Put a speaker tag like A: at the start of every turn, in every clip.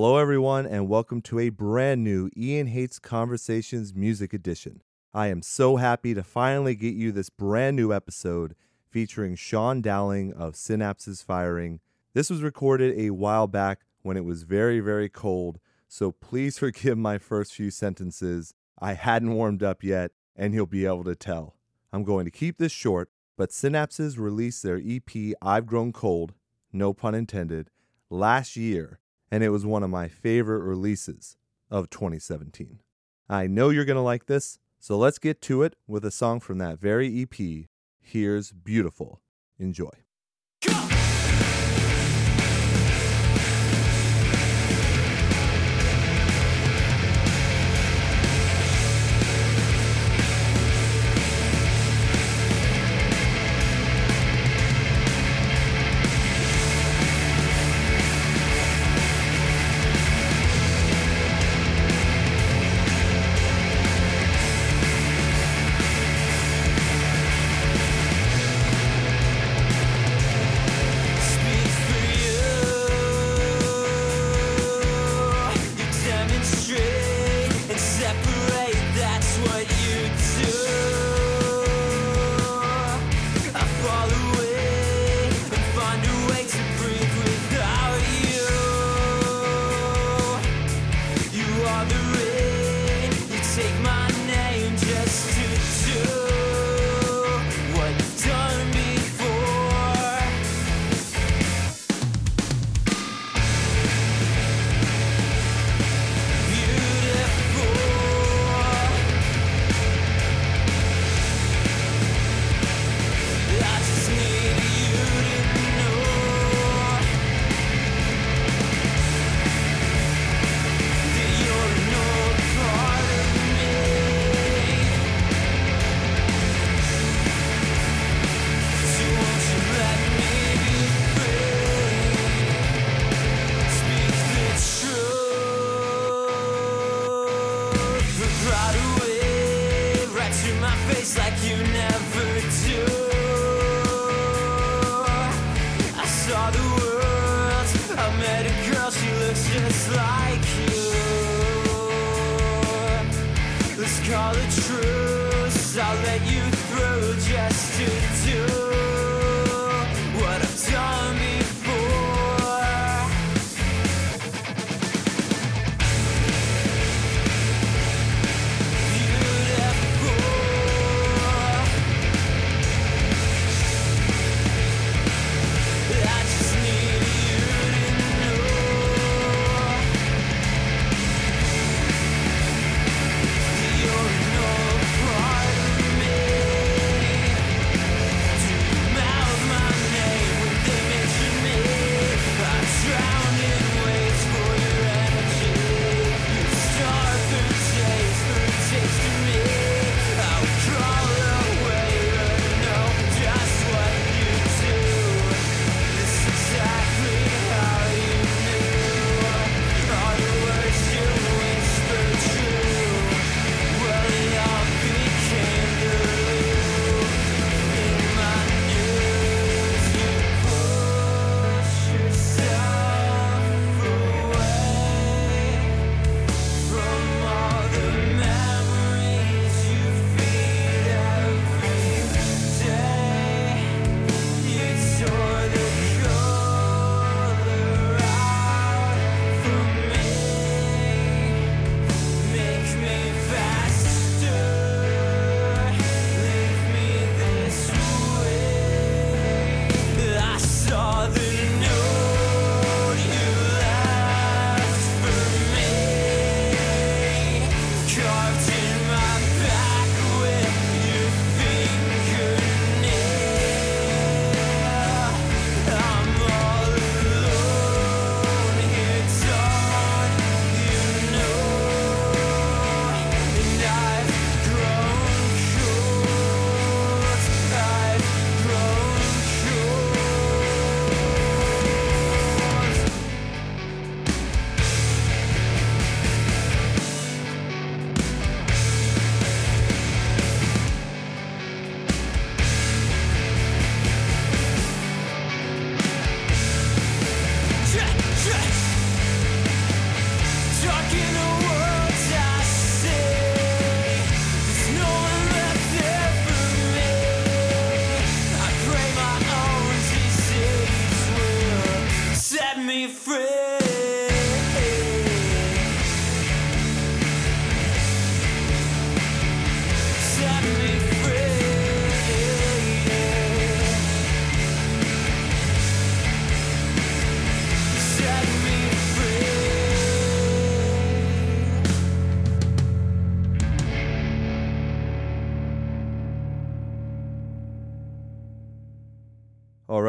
A: Hello, everyone, and welcome to a brand new Ian Hates Conversations Music Edition. I am so happy to finally get you this brand new episode featuring Sean Dowling of Synapses Firing. This was recorded a while back when it was very, very cold, so please forgive my first few sentences. I hadn't warmed up yet, and you'll be able to tell. I'm going to keep this short, but Synapses released their EP I've Grown Cold, no pun intended, last year, and it was one of my favorite releases of 2017. I know you're going to like this, so let's get to it with a song from that very EP. Here's Beautiful. Enjoy.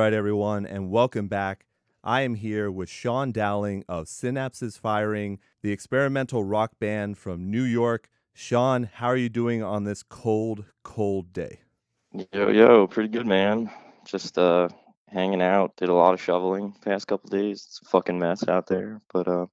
B: Right,
C: everyone, and welcome back. I am here with Sean Dowling of Synapses Firing, the experimental rock band from New York. Sean, how are you doing on this cold, cold day?
D: Yo, yo, pretty good, man. Just uh hanging out. Did a lot of shoveling past couple days. It's a fucking mess out there, but uh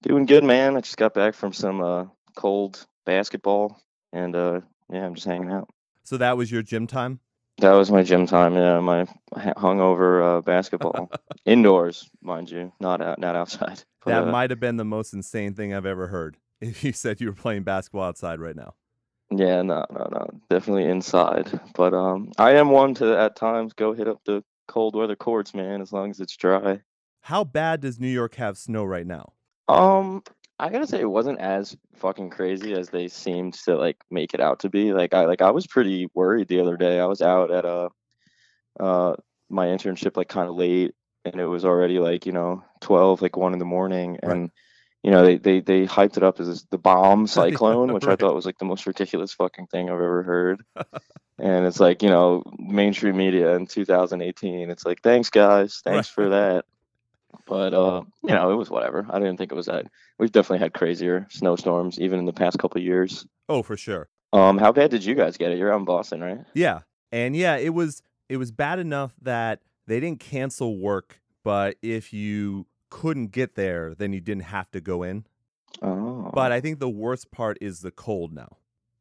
D: doing good, man. I just got back from some uh cold basketball and uh yeah, I'm just hanging out.
C: So that was your gym time?
D: That was my gym time, yeah, my hungover uh basketball. Indoors, mind you, not out, not outside. But,
C: That
D: uh,
C: might have been the most insane thing I've ever heard. If you said you were playing basketball outside right now.
D: Yeah, no, no, no, definitely inside. But um, I am one to at times go hit up the cold weather courts, man, as long as it's dry.
C: How bad does New York have snow right now?
D: Um, I gotta say it wasn't as fucking crazy as they seemed to like make it out to be. Like I like I was pretty worried the other day. I was out at a uh my internship like kind of late, and it was already like you know twelve, like one in the morning,
C: Right.
D: and you know they they they hyped it up as the bomb cyclone, which I thought was like the most ridiculous fucking thing I've ever heard. and it's like you know mainstream media in 2018. It's like thanks guys, thanks for that. But uh, you know, it was whatever. I didn't think it was that. We've definitely had crazier snowstorms even in the past couple years.
C: Oh, for sure.
D: Um, how bad did you guys get it? You're out in Boston, right?
C: Yeah. And yeah, it was it was bad enough that they didn't cancel work, but if you couldn't get there, then you didn't have to go in.
D: Oh,
C: But I think the worst part is the cold now.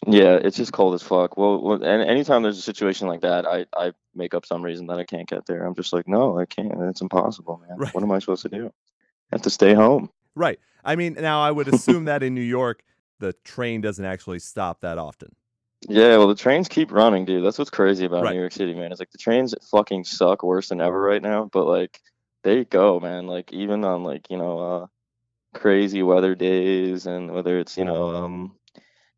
D: Yeah, it's just cold as fuck. Well, well, and anytime there's a situation like that, I I make up some reason that I can't get there. I'm just like, no, I can't. It's impossible, man.
C: Right.
D: What am I supposed to do? I have to stay home.
C: Right. I mean, now I would assume that in New York the train doesn't actually stop that often.
D: Yeah, well, the trains keep running, dude. That's what's crazy about
C: Right.
D: New York City, man. It's like the trains fucking suck worse than ever right now, but like they go, man. Like even on like, you know, uh crazy weather days and whether it's, you know, um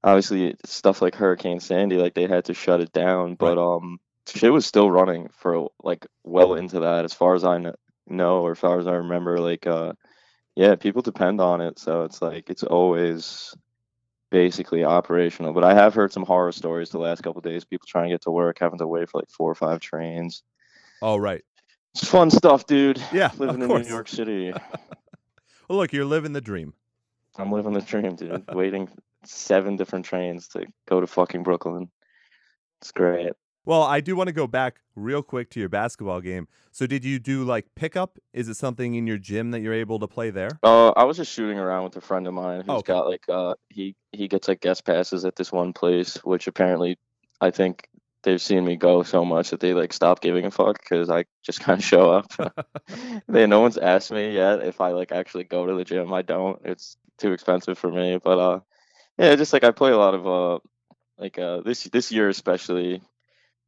D: obviously stuff like Hurricane Sandy, like they had to shut it down, but um shit was still running for like well into that as far as I know or as far as I remember like uh yeah, people depend on it, so it's like it's always basically operational. But I have heard some horror stories the last couple days. People trying to get to work, having to wait for like four or five trains.
C: Oh, right.
D: It's fun stuff, dude.
C: Yeah,
D: living in
C: course.
D: New York City.
C: Well, look, you're living the dream.
D: I'm living the dream, dude. Waiting seven different trains to go to fucking Brooklyn. It's great.
C: Well, I do want to go back real quick to your basketball game. So, did you do like pickup? Is it something in your gym that you're able to play there?
D: Uh, I was just shooting around with a friend of mine who's
C: Oh, okay.
D: got like uh he he gets like guest passes at this one place, which apparently I think they've seen me go so much that they like stop giving a fuck because I just kind of show up. they no one's asked me yet if I like actually go to the gym. I don't. It's too expensive for me. But uh, yeah, just like I play a lot of uh like uh this this year especially,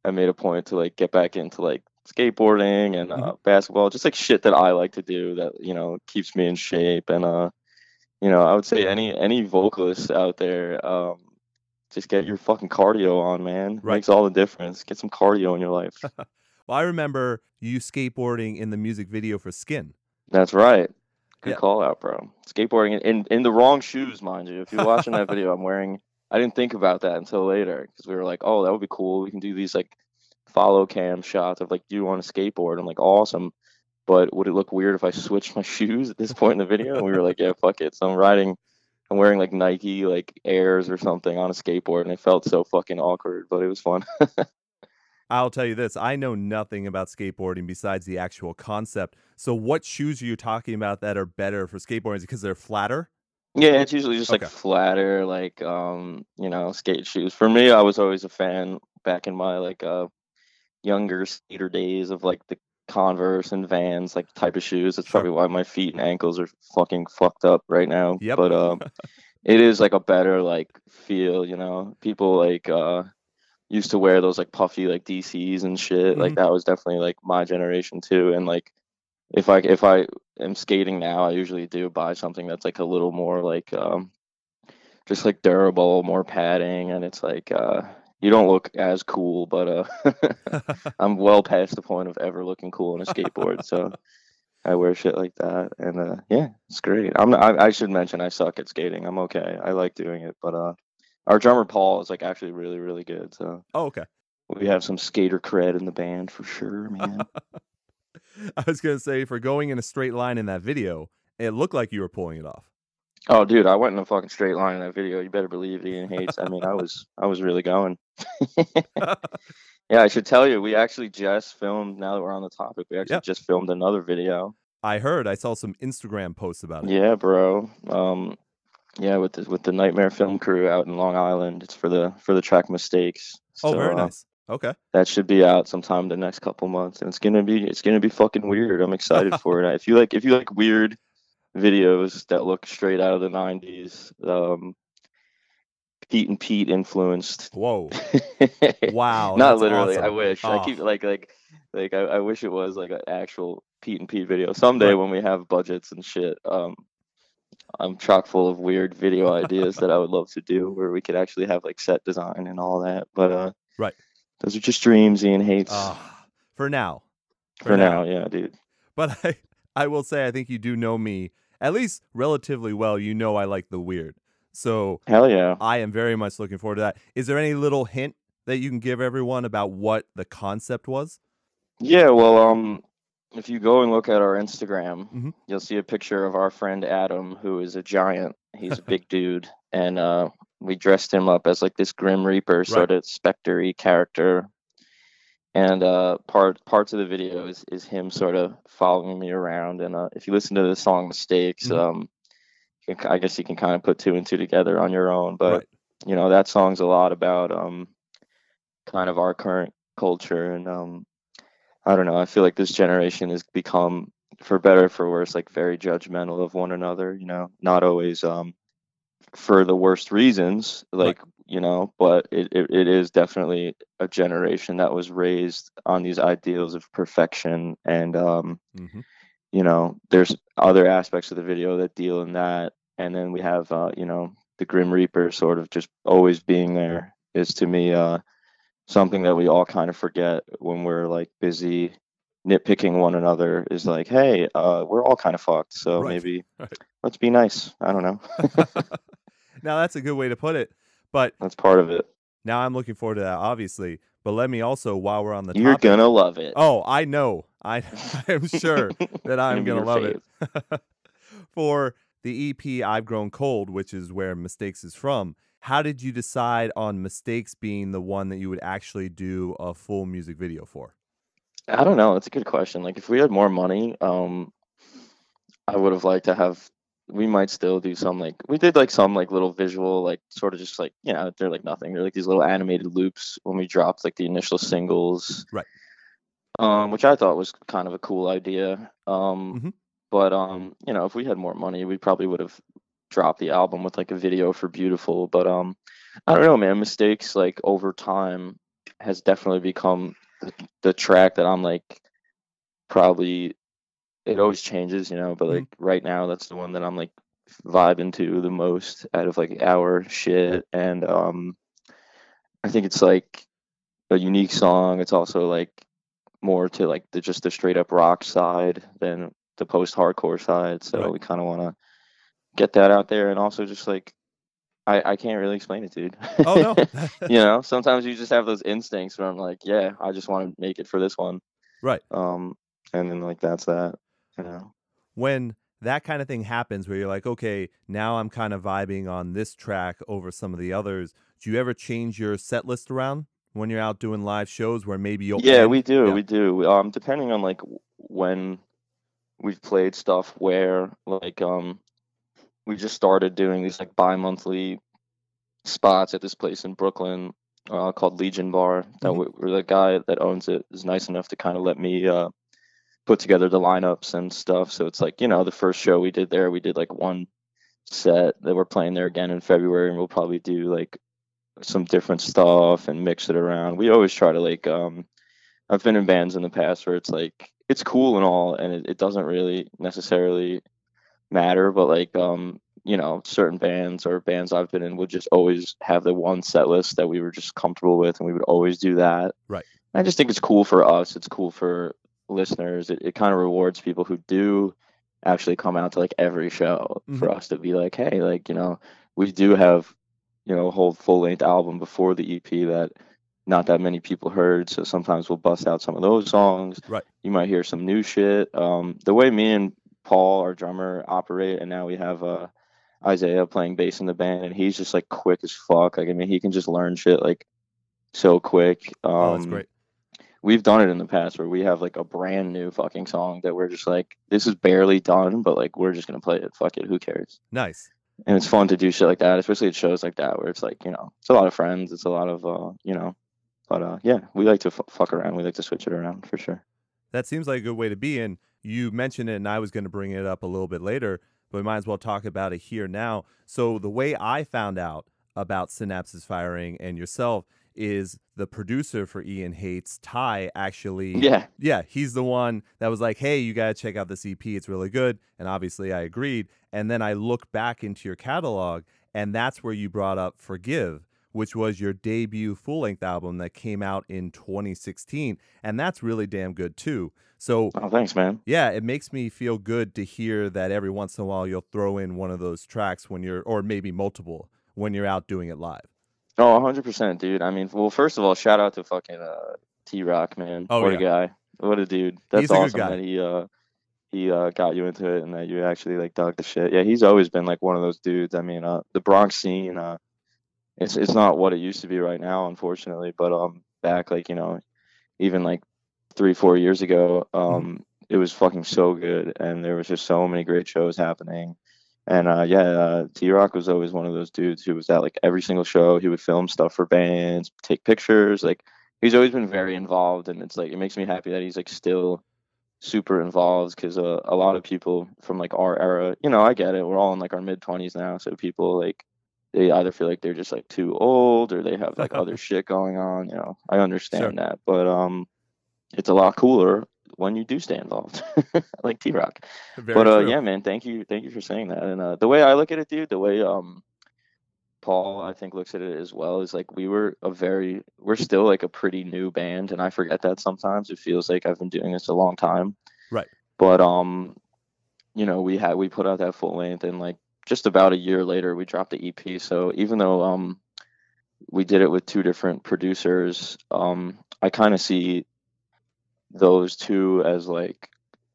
D: I made a point to like get back into like skateboarding and uh, basketball, just like shit that I like to do that you know keeps me in shape. And uh, you know, I would say any any vocalists out there, um, just get your fucking cardio on, man.
C: Right.
D: Makes all the difference. Get some cardio in your life.
C: Well, I remember you skateboarding in the music video for Skin.
D: That's right. Good
C: Yeah.
D: call out, bro. Skateboarding in, in in the wrong shoes, mind you. If you're watching that video, I'm wearing. I didn't think about that until later because we were like, oh, that would be cool. We can do these like follow cam shots of like you on a skateboard. I'm like, awesome. But would it look weird if I switched my shoes at this point in the video? And we were like, yeah, fuck it. So I'm riding. I'm wearing like Nike like Airs or something on a skateboard, and it felt so fucking awkward, but it was fun.
C: I'll tell you this I know nothing about skateboarding besides the actual concept. So, what shoes are you talking about that are better for skateboarding? Is because they're flatter?
D: Yeah, it's usually just
C: Okay.
D: like flatter, like um, you know, skate shoes. For me, I was always a fan back in my like uh younger skater days of like the Converse and Vans like type of shoes. That's probably why my feet and ankles are fucking fucked up right now.
C: Yep.
D: But um it is like a better like feel, you know. People like uh used to wear those like puffy like DCs and shit. Like
C: Mhm.
D: that was definitely like my generation too. And like if I if I am skating now, I usually do buy something that's like a little more like um, just like durable, more padding, and it's like uh, you don't look as cool, but uh, I'm well past the point of ever looking cool on a skateboard, so I wear shit like that, and uh, yeah, it's great. I'm I, I should mention I suck at skating. I'm okay. I like doing it, but uh, our drummer Paul is like actually really really good. So
C: oh, okay.
D: we have some skater cred in the band for sure, man.
C: I was gonna say for going in a straight line in that video, it looked like you were pulling it off.
D: oh, dude, I went in a fucking straight line in that video. You better believe it, Ian hates. I mean, I was I was really going. yeah, I should tell you, we actually just filmed. Now that we're on the topic, we actually
C: Yeah.
D: just filmed another video.
C: I heard. I saw some Instagram posts about it.
D: Yeah, bro. Um, yeah, with the with the Nightmare Film Crew out in Long Island. It's for the for the track Mistakes.
C: Oh,
D: So,
C: very
D: uh,
C: nice. Okay.
D: that should be out sometime the next couple months, and it's gonna be it's gonna be fucking weird. I'm excited for it. If you like if you like weird videos that look straight out of the '90s, um, Pete and Pete influenced.
C: Whoa. Wow.
D: Not literally. I
C: awesome.
D: wish. I
C: Oh.
D: keep like like like I, I wish it was like an actual Pete and Pete video. Someday
C: Right.
D: when we have budgets and shit, um, I'm chock full of weird video ideas that I would love to do where we could actually have like set design and all that. But uh,
C: Right.
D: those are just dreams. Ian hates
C: Ah, for now.
D: for now. Yeah, dude.
C: But I, I will say, I think you do know me at least relatively well. You know, I like the weird. So
D: Hell yeah.
C: I am very much looking forward to that. Is there any little hint that you can give everyone about what the concept was?
D: Yeah, well, um, if you go and look at our Instagram,
C: Mhm.
D: you'll see a picture of our friend Adam, who is a giant. He's a big dude, and uh, we dressed him up as like this Grim Reaper sort of spectery character. And uh, part parts of the video is, is him sort of following me around. And uh, if you listen to the song "Mistakes,"
C: Mhm.
D: um, I guess you can kind of put two and two together on your own. But
C: Right.
D: you know that song's a lot about um, kind of our current culture and um, I don't know. I feel like this generation has become, for better or for worse, like very judgmental of one another. You know, not always um, for the worst reasons, like you know, but it, it, it is definitely a generation that was raised on these ideals of perfection and um,
C: hmm
D: you know, there's other aspects of the video that deal in that, and then we have uh, you know the Grim Reaper sort of just always being there is to me uh, something that we all kind of forget when we're like busy nitpicking one another. Is like, hey, uh, we're all kind of fucked, so
C: Right,
D: maybe
C: right.
D: let's be nice. I don't know.
C: now that's a good way to put it. But
D: That's part of it.
C: now I'm looking forward to that, obviously. But let me also, while we're on the
D: You're
C: topic,
D: gonna love it.
C: oh, I know, I, I am sure that I'm
D: Gonna
C: love
D: your
C: it. For the EP "I've Grown Cold," which is where Mistakes is from, how did you decide on Mistakes being the one that you would actually do a full music video for?
D: I don't know. That's a good question. Like, if we had more money, um, I would have liked to have. We might still do some like we did like some like little visual like sort of just like you know they're like nothing. They're like these little animated loops when we dropped like the initial singles,
C: Right.
D: Um, which I thought was kind of a cool idea. Um,
C: Mhm.
D: but um, you know, if we had more money, we probably would have dropped the album with like a video for Beautiful. But um, I don't know, man. Mistakes like over time has definitely become the, the track that I'm like probably it always changes, you know, but
C: Mhm.
D: like right now that's the one that I'm like vibing to the most out of like our shit and um I think it's like a unique song. It's also like more to like the just the straight up rock side than the post hardcore side. So
C: Right.
D: we kind of want to get that out there and also just like I I can't really explain it, dude.
C: Oh no,
D: you know, sometimes you just have those instincts where I'm like, yeah, I just want to make it for this one.
C: right.
D: Um, and then like that's that. You know.
C: when that kind of thing happens where you're like, okay, now I'm kind of vibing on this track over some of the others. Do you ever change your set list around when you're out doing live shows where maybe you'll
D: Yeah,
C: end-
D: we do.
C: yeah.
D: We do. Um, depending on like when we've played stuff where like um we just started doing these like bi-monthly spots at this place in Brooklyn uh, called Legion Bar. That
C: Mhm.
D: we, the guy that owns it is nice enough to kind of let me uh put together the lineups and stuff. So it's like you know the first show we did there, we did like one set that we're playing there again in February, and we'll probably do like some different stuff and mix it around. We always try to like um I've been in bands in the past where it's like it's cool and all, and it, it doesn't really necessarily matter, but like um you know certain bands or bands I've been in would just always have the one set list that we were just comfortable with, and we would always do that.
C: Right.
D: I just think it's cool for us. It's cool for listeners. It, it kind of rewards people who do actually come out to like every show for us to be like, hey, like you know, we do have you know a whole full length album before the EP that not that many people heard. So sometimes we'll bust out some of those songs.
C: Right.
D: You might hear some new shit. Um, the way me and Paul, our drummer, operate, and now we have uh Isaiah playing bass in the band, and he's just like quick as fuck. Like I mean, he can just learn shit like so quick. Um,
C: oh, that's great.
D: We've done it in the past where we have like a brand new fucking song that we're just like, this is barely done, but like we're just gonna play it. Fuck it, who cares?
C: Nice.
D: And it's fun to do shit like that, especially at shows like that where it's like, you know, it's a lot of friends, it's a lot of, uh, you know, but uh, yeah, we like to f- fuck around. We like to switch it around for sure.
C: That seems like a good way to be. And you mentioned it, and I was going to bring it up a little bit later, but we might as well talk about it here now. So, the way I found out about Synapses Firing and yourself is the producer for Ian Hates, Ty, actually.
D: Yeah.
C: Yeah, he's the one that was like, hey, you got to check out this EP. It's really good. And obviously, I agreed. And then I look back into your catalog, and that's where you brought up Forgive, which was your debut full length album that came out in 2016. And that's really damn good, too. So,
D: Oh, thanks, man.
C: yeah, it makes me feel good to hear that every once in a while you'll throw in one of those tracks when you're, or maybe multiple, when you're out doing it live.
D: Oh, 100%, dude. I mean, well, first of all, shout out to fucking uh, T Rock, man.
C: Oh,
D: what
C: yeah.
D: a guy. What a dude. That's
C: He's a good
D: awesome
C: guy.
D: that he uh he uh got you into it and that you actually like dug the shit. Yeah, he's always been like one of those dudes. I mean, uh the Bronx scene uh it's it's not what it used to be right now, unfortunately, but um back like, you know, even like 3 4 years ago,
C: Mm-hmm.
D: um it was fucking so good and there was just so many great shows happening. And uh, yeah, uh, T Rock was always one of those dudes who was at like every single show. He would film stuff for bands, take pictures. Like he's always been very involved, and it's like it makes me happy that he's like still super involved because uh, a lot of people from like our era, you know, I get it. We're all in like our mid twenties now, so people like they either feel like they're just like too old or they have like other shit going on. You know, I understand that, but um, it's a lot cooler when you do stay involved, like T Rock but uh, yeah, man, thank you, thank you for saying that. And uh, the way I look at it, dude, the way um, Paul I think looks at it as well is like we were a very, we're still like a pretty new band, and I forget that sometimes. It feels like I've been doing this a long time.
C: Right.
D: But um, you know, we had we put out that full length, and like just about a year later, we dropped the EP. So even though um, we did it with two different producers, um, I kind of see those two as like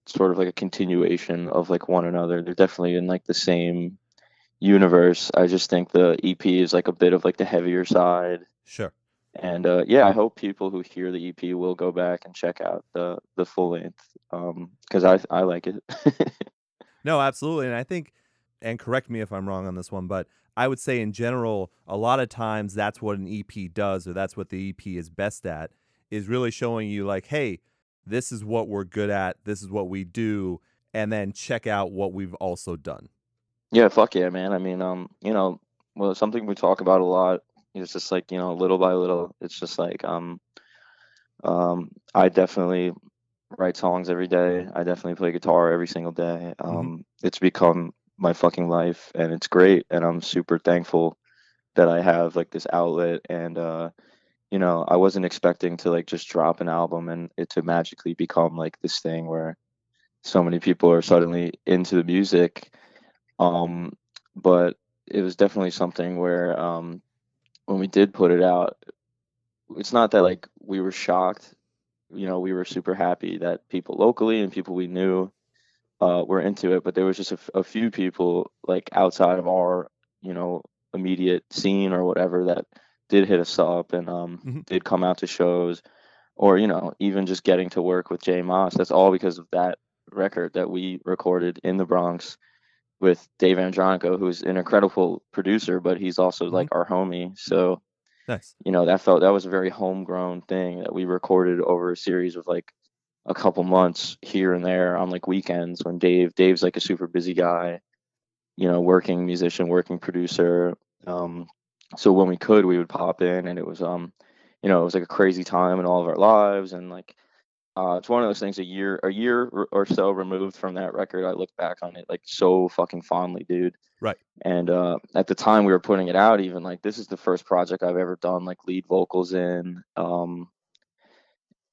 D: sort of like a continuation of like one another. They're definitely in like the same universe. I just think the EP is like a bit of like the heavier side.
C: Sure.
D: And uh, yeah, I hope people who hear the EP will go back and check out the the full length because I I like it.
C: No, absolutely. And I think, and correct me if I'm wrong on this one, but I would say in general, a lot of times that's what an EP does, or that's what the EP is best at, is really showing you, like, hey, this is what we're good at, this is what we do, and then check out what we've also done.
D: yeah, fuck yeah, man. I mean, um, you know, well, something we talk about a lot is just like you know, little by little. It's just like um, um, I definitely write songs every day. I definitely play guitar every single day. Um, It's become my fucking life, and it's great. And I'm super thankful that I have like this outlet. And uh, you know, I wasn't expecting to like just drop an album and it to magically become like this thing where so many people are suddenly into the music. Um, but it was definitely something where um, when we did put it out, it's not that like we were shocked you know we were super happy that people locally and people we knew uh, were into it but there was just a, f- a few people like outside of our you know immediate scene or whatever that did hit us up and um,
C: Mhm.
D: did come out to shows or you know even just getting to work with jay maas that's all because of that record that we recorded in the bronx with dave andronico who's an incredible producer but he's also like our homie so
C: Nice.
D: you know that felt that was a very homegrown thing that we recorded over a series of like a couple months here and there on like weekends when Dave Dave's like a super busy guy you know working musician working producer um so when we could we would pop in and it was um you know it was like a crazy time in all of our lives and like uh, it's one of those things. A year, a year or- or so removed from that record, I look back on it like so fucking fondly, dude.
C: Right.
D: And uh, at the time we were putting it out, even like this is the first project I've ever done like lead vocals in. Um,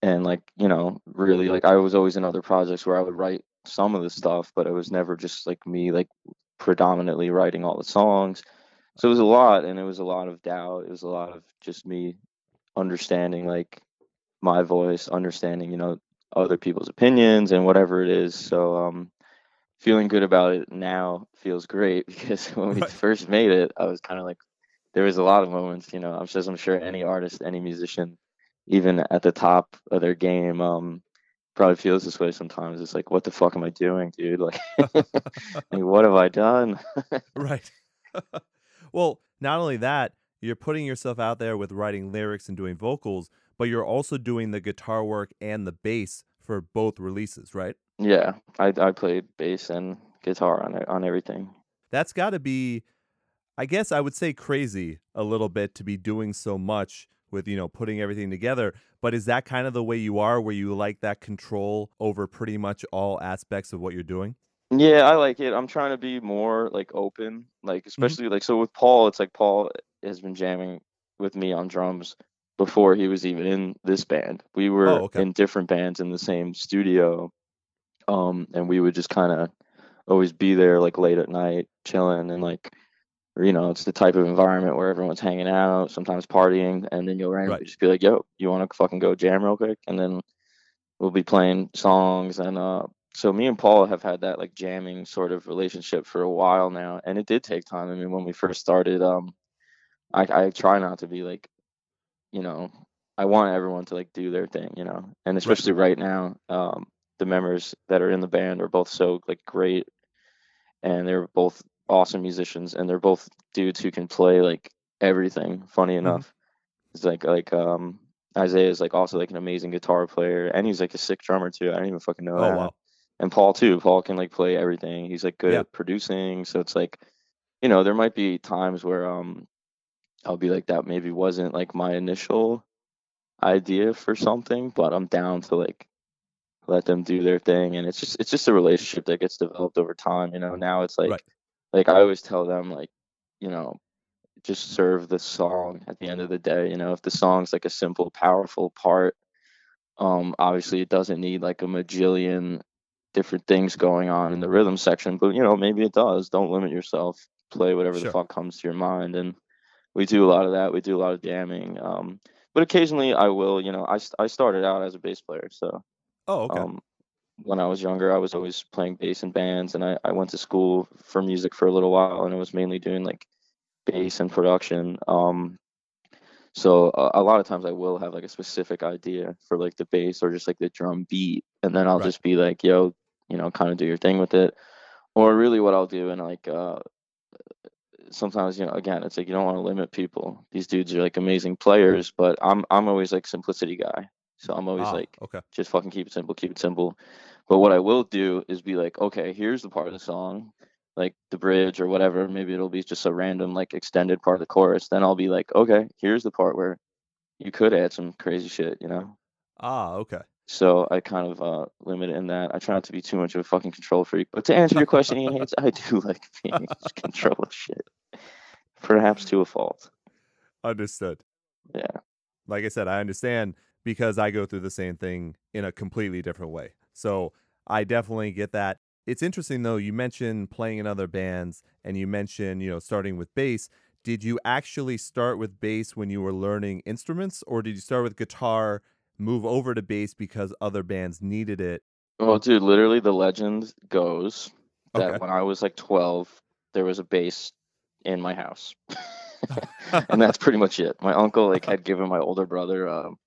D: and like you know, really like I was always in other projects where I would write some of the stuff, but it was never just like me like predominantly writing all the songs. So it was a lot, and it was a lot of doubt. It was a lot of just me understanding like my voice, understanding, you know, other people's opinions and whatever it is. So um feeling good about it now feels great because when we
C: Right.
D: first made it, I was kind of like there was a lot of moments, you know, I'm just I'm sure any artist, any musician, even at the top of their game, um probably feels this way sometimes. It's like, what the fuck am I doing, dude? Like, like what have I done?
C: right. well, not only that, you're putting yourself out there with writing lyrics and doing vocals, but you're also doing the guitar work and the bass for both releases, right?
D: yeah, I I played bass and guitar on it on everything.
C: That's got to be I guess I would say crazy a little bit to be doing so much with, you know, putting everything together, but is that kind of the way you are where you like that control over pretty much all aspects of what you're doing?
D: Yeah, I like it. I'm trying to be more like open, like especially like so with Paul, it's like Paul has been jamming with me on drums before he was even in this band. We were
C: Oh, okay.
D: in different bands in the same studio. Um and we would just kind of always be there like late at night chilling and like you know, it's the type of environment where everyone's hanging out, sometimes partying, and then you'll randomly
C: Right.
D: just be like, "Yo, you want to fucking go jam real quick?" And then we'll be playing songs and uh so me and Paul have had that like jamming sort of relationship for a while now and it did take time. I mean when we first started um I I try not to be like you know I want everyone to like do their thing, you know. And especially right now um the members that are in the band are both so like great and they're both awesome musicians and they're both dudes who can play like everything funny enough it's like like um isaiah is like also like an amazing guitar player and he's like a sick drummer too i don't even fucking know
C: Oh
D: that
C: wow.
D: and paul too paul can like play everything he's like good
C: Yeah.
D: at producing so it's like you know there might be times where um i'll be like that maybe wasn't like my initial idea for something but i'm down to like let them do their thing and it's just it's just a relationship that gets developed over time you know now it's like
C: Right.
D: Like i always tell them like you know just serve the song at the end of the day you know if the song's like a simple powerful part um obviously it doesn't need like a majillion different things going on in the rhythm section but you know maybe it does don't limit yourself play whatever
C: Sure.
D: the fuck comes to your mind and we do a lot of that we do a lot of jamming um but occasionally i will you know i, I started out as a bass player so
C: Oh, okay.
D: um, when I was younger, I was always playing bass in bands, and I, I went to school for music for a little while, and it was mainly doing like bass and production. Um, so a, a lot of times I will have like a specific idea for like the bass or just like the drum beat, and then I'll
C: Right.
D: just be like, yo, you know, kind of do your thing with it. Or really, what I'll do, and like uh, sometimes you know, again, it's like you don't want to limit people. These dudes are like amazing players, but I'm I'm always like simplicity guy. So I'm always
C: Ah,
D: like
C: okay.
D: just fucking keep it simple, keep it simple. But what I will do is be like, okay, here's the part of the song, like the bridge or whatever. Maybe it'll be just a random like extended part of the chorus. Then I'll be like, okay, here's the part where you could add some crazy shit, you know.
C: Ah, okay.
D: So I kind of uh, limit in that. I try not to be too much of a fucking control freak. But to answer your question, Ian I do like being in control of shit, perhaps to a fault.
C: Understood.
D: Yeah.
C: Like I said, I understand because I go through the same thing in a completely different way. So I definitely get that. It's interesting though, you mentioned playing in other bands and you mentioned, you know, starting with bass. Did you actually start with bass when you were learning instruments or did you start with guitar, move over to bass because other bands needed it?
D: Well, dude, literally the legend goes that
C: Okay.
D: when I was like 12, there was a bass in my house. and that's pretty much it. My uncle like had given my older brother um,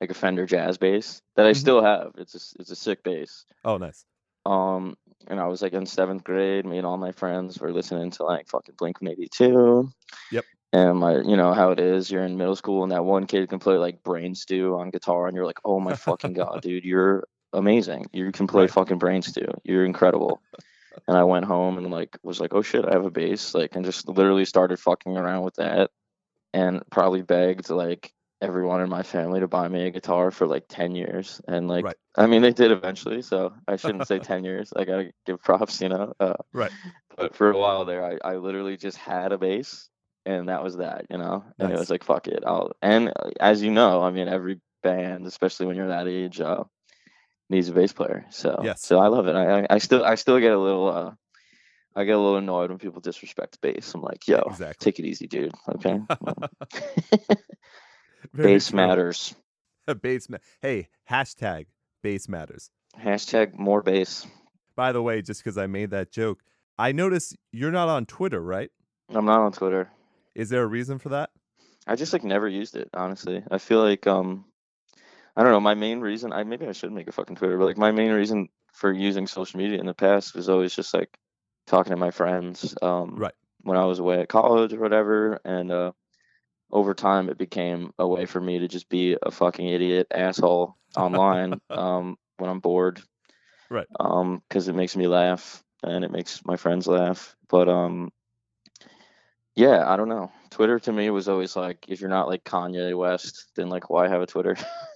D: like a Fender jazz bass that I
C: Mhm.
D: still have. It's a, it's a sick bass.
C: Oh, nice.
D: Um, and I was like in seventh grade. Me and all my friends were listening to like fucking Blink 182.
C: Yep.
D: And my, you know how it is. You're in middle school, and that one kid can play like Brain Stew on guitar, and you're like, oh my fucking god, dude, you're amazing. You can play
C: Right.
D: fucking Brain Stew. You're incredible. and I went home and like was like, oh shit, I have a bass, like, and just literally started fucking around with that, and probably begged like everyone in my family to buy me a guitar for like 10 years and like
C: Right.
D: i mean they did eventually so i shouldn't say 10 years i gotta give props you know uh,
C: Right.
D: but for a while there I, I literally just had a bass and that was that you know and it was like fuck it i'll and uh, as you know i mean every band especially when you're that age uh needs a bass player so
C: Yes.
D: so i love it I, I i still i still get a little uh i get a little annoyed when people disrespect bass i'm like yo
C: Exactly.
D: take it easy dude okay
C: Very
D: bass
C: true.
D: matters
C: Bass ma- Hey, hashtag bass matters.
D: hashtag more bass.
C: By the way, just because I made that joke, I notice you're not on Twitter, right?
D: i'm not on twitter
C: Is there a reason for that?
D: I just like never used it, honestly. I feel like um I don't know, my main reason I maybe I should make a fucking Twitter, but like my main reason for using social media in the past was always just like talking to my friends. Um
C: Right.
D: when I was away at college or whatever and uh over time it became a way for me to just be a fucking idiot asshole online um when I'm bored.
C: Right.
D: Um cuz it makes me laugh and it makes my friends laugh. But um yeah, I don't know. Twitter to me was always like, if you're not like Kanye West, then like, why have a Twitter?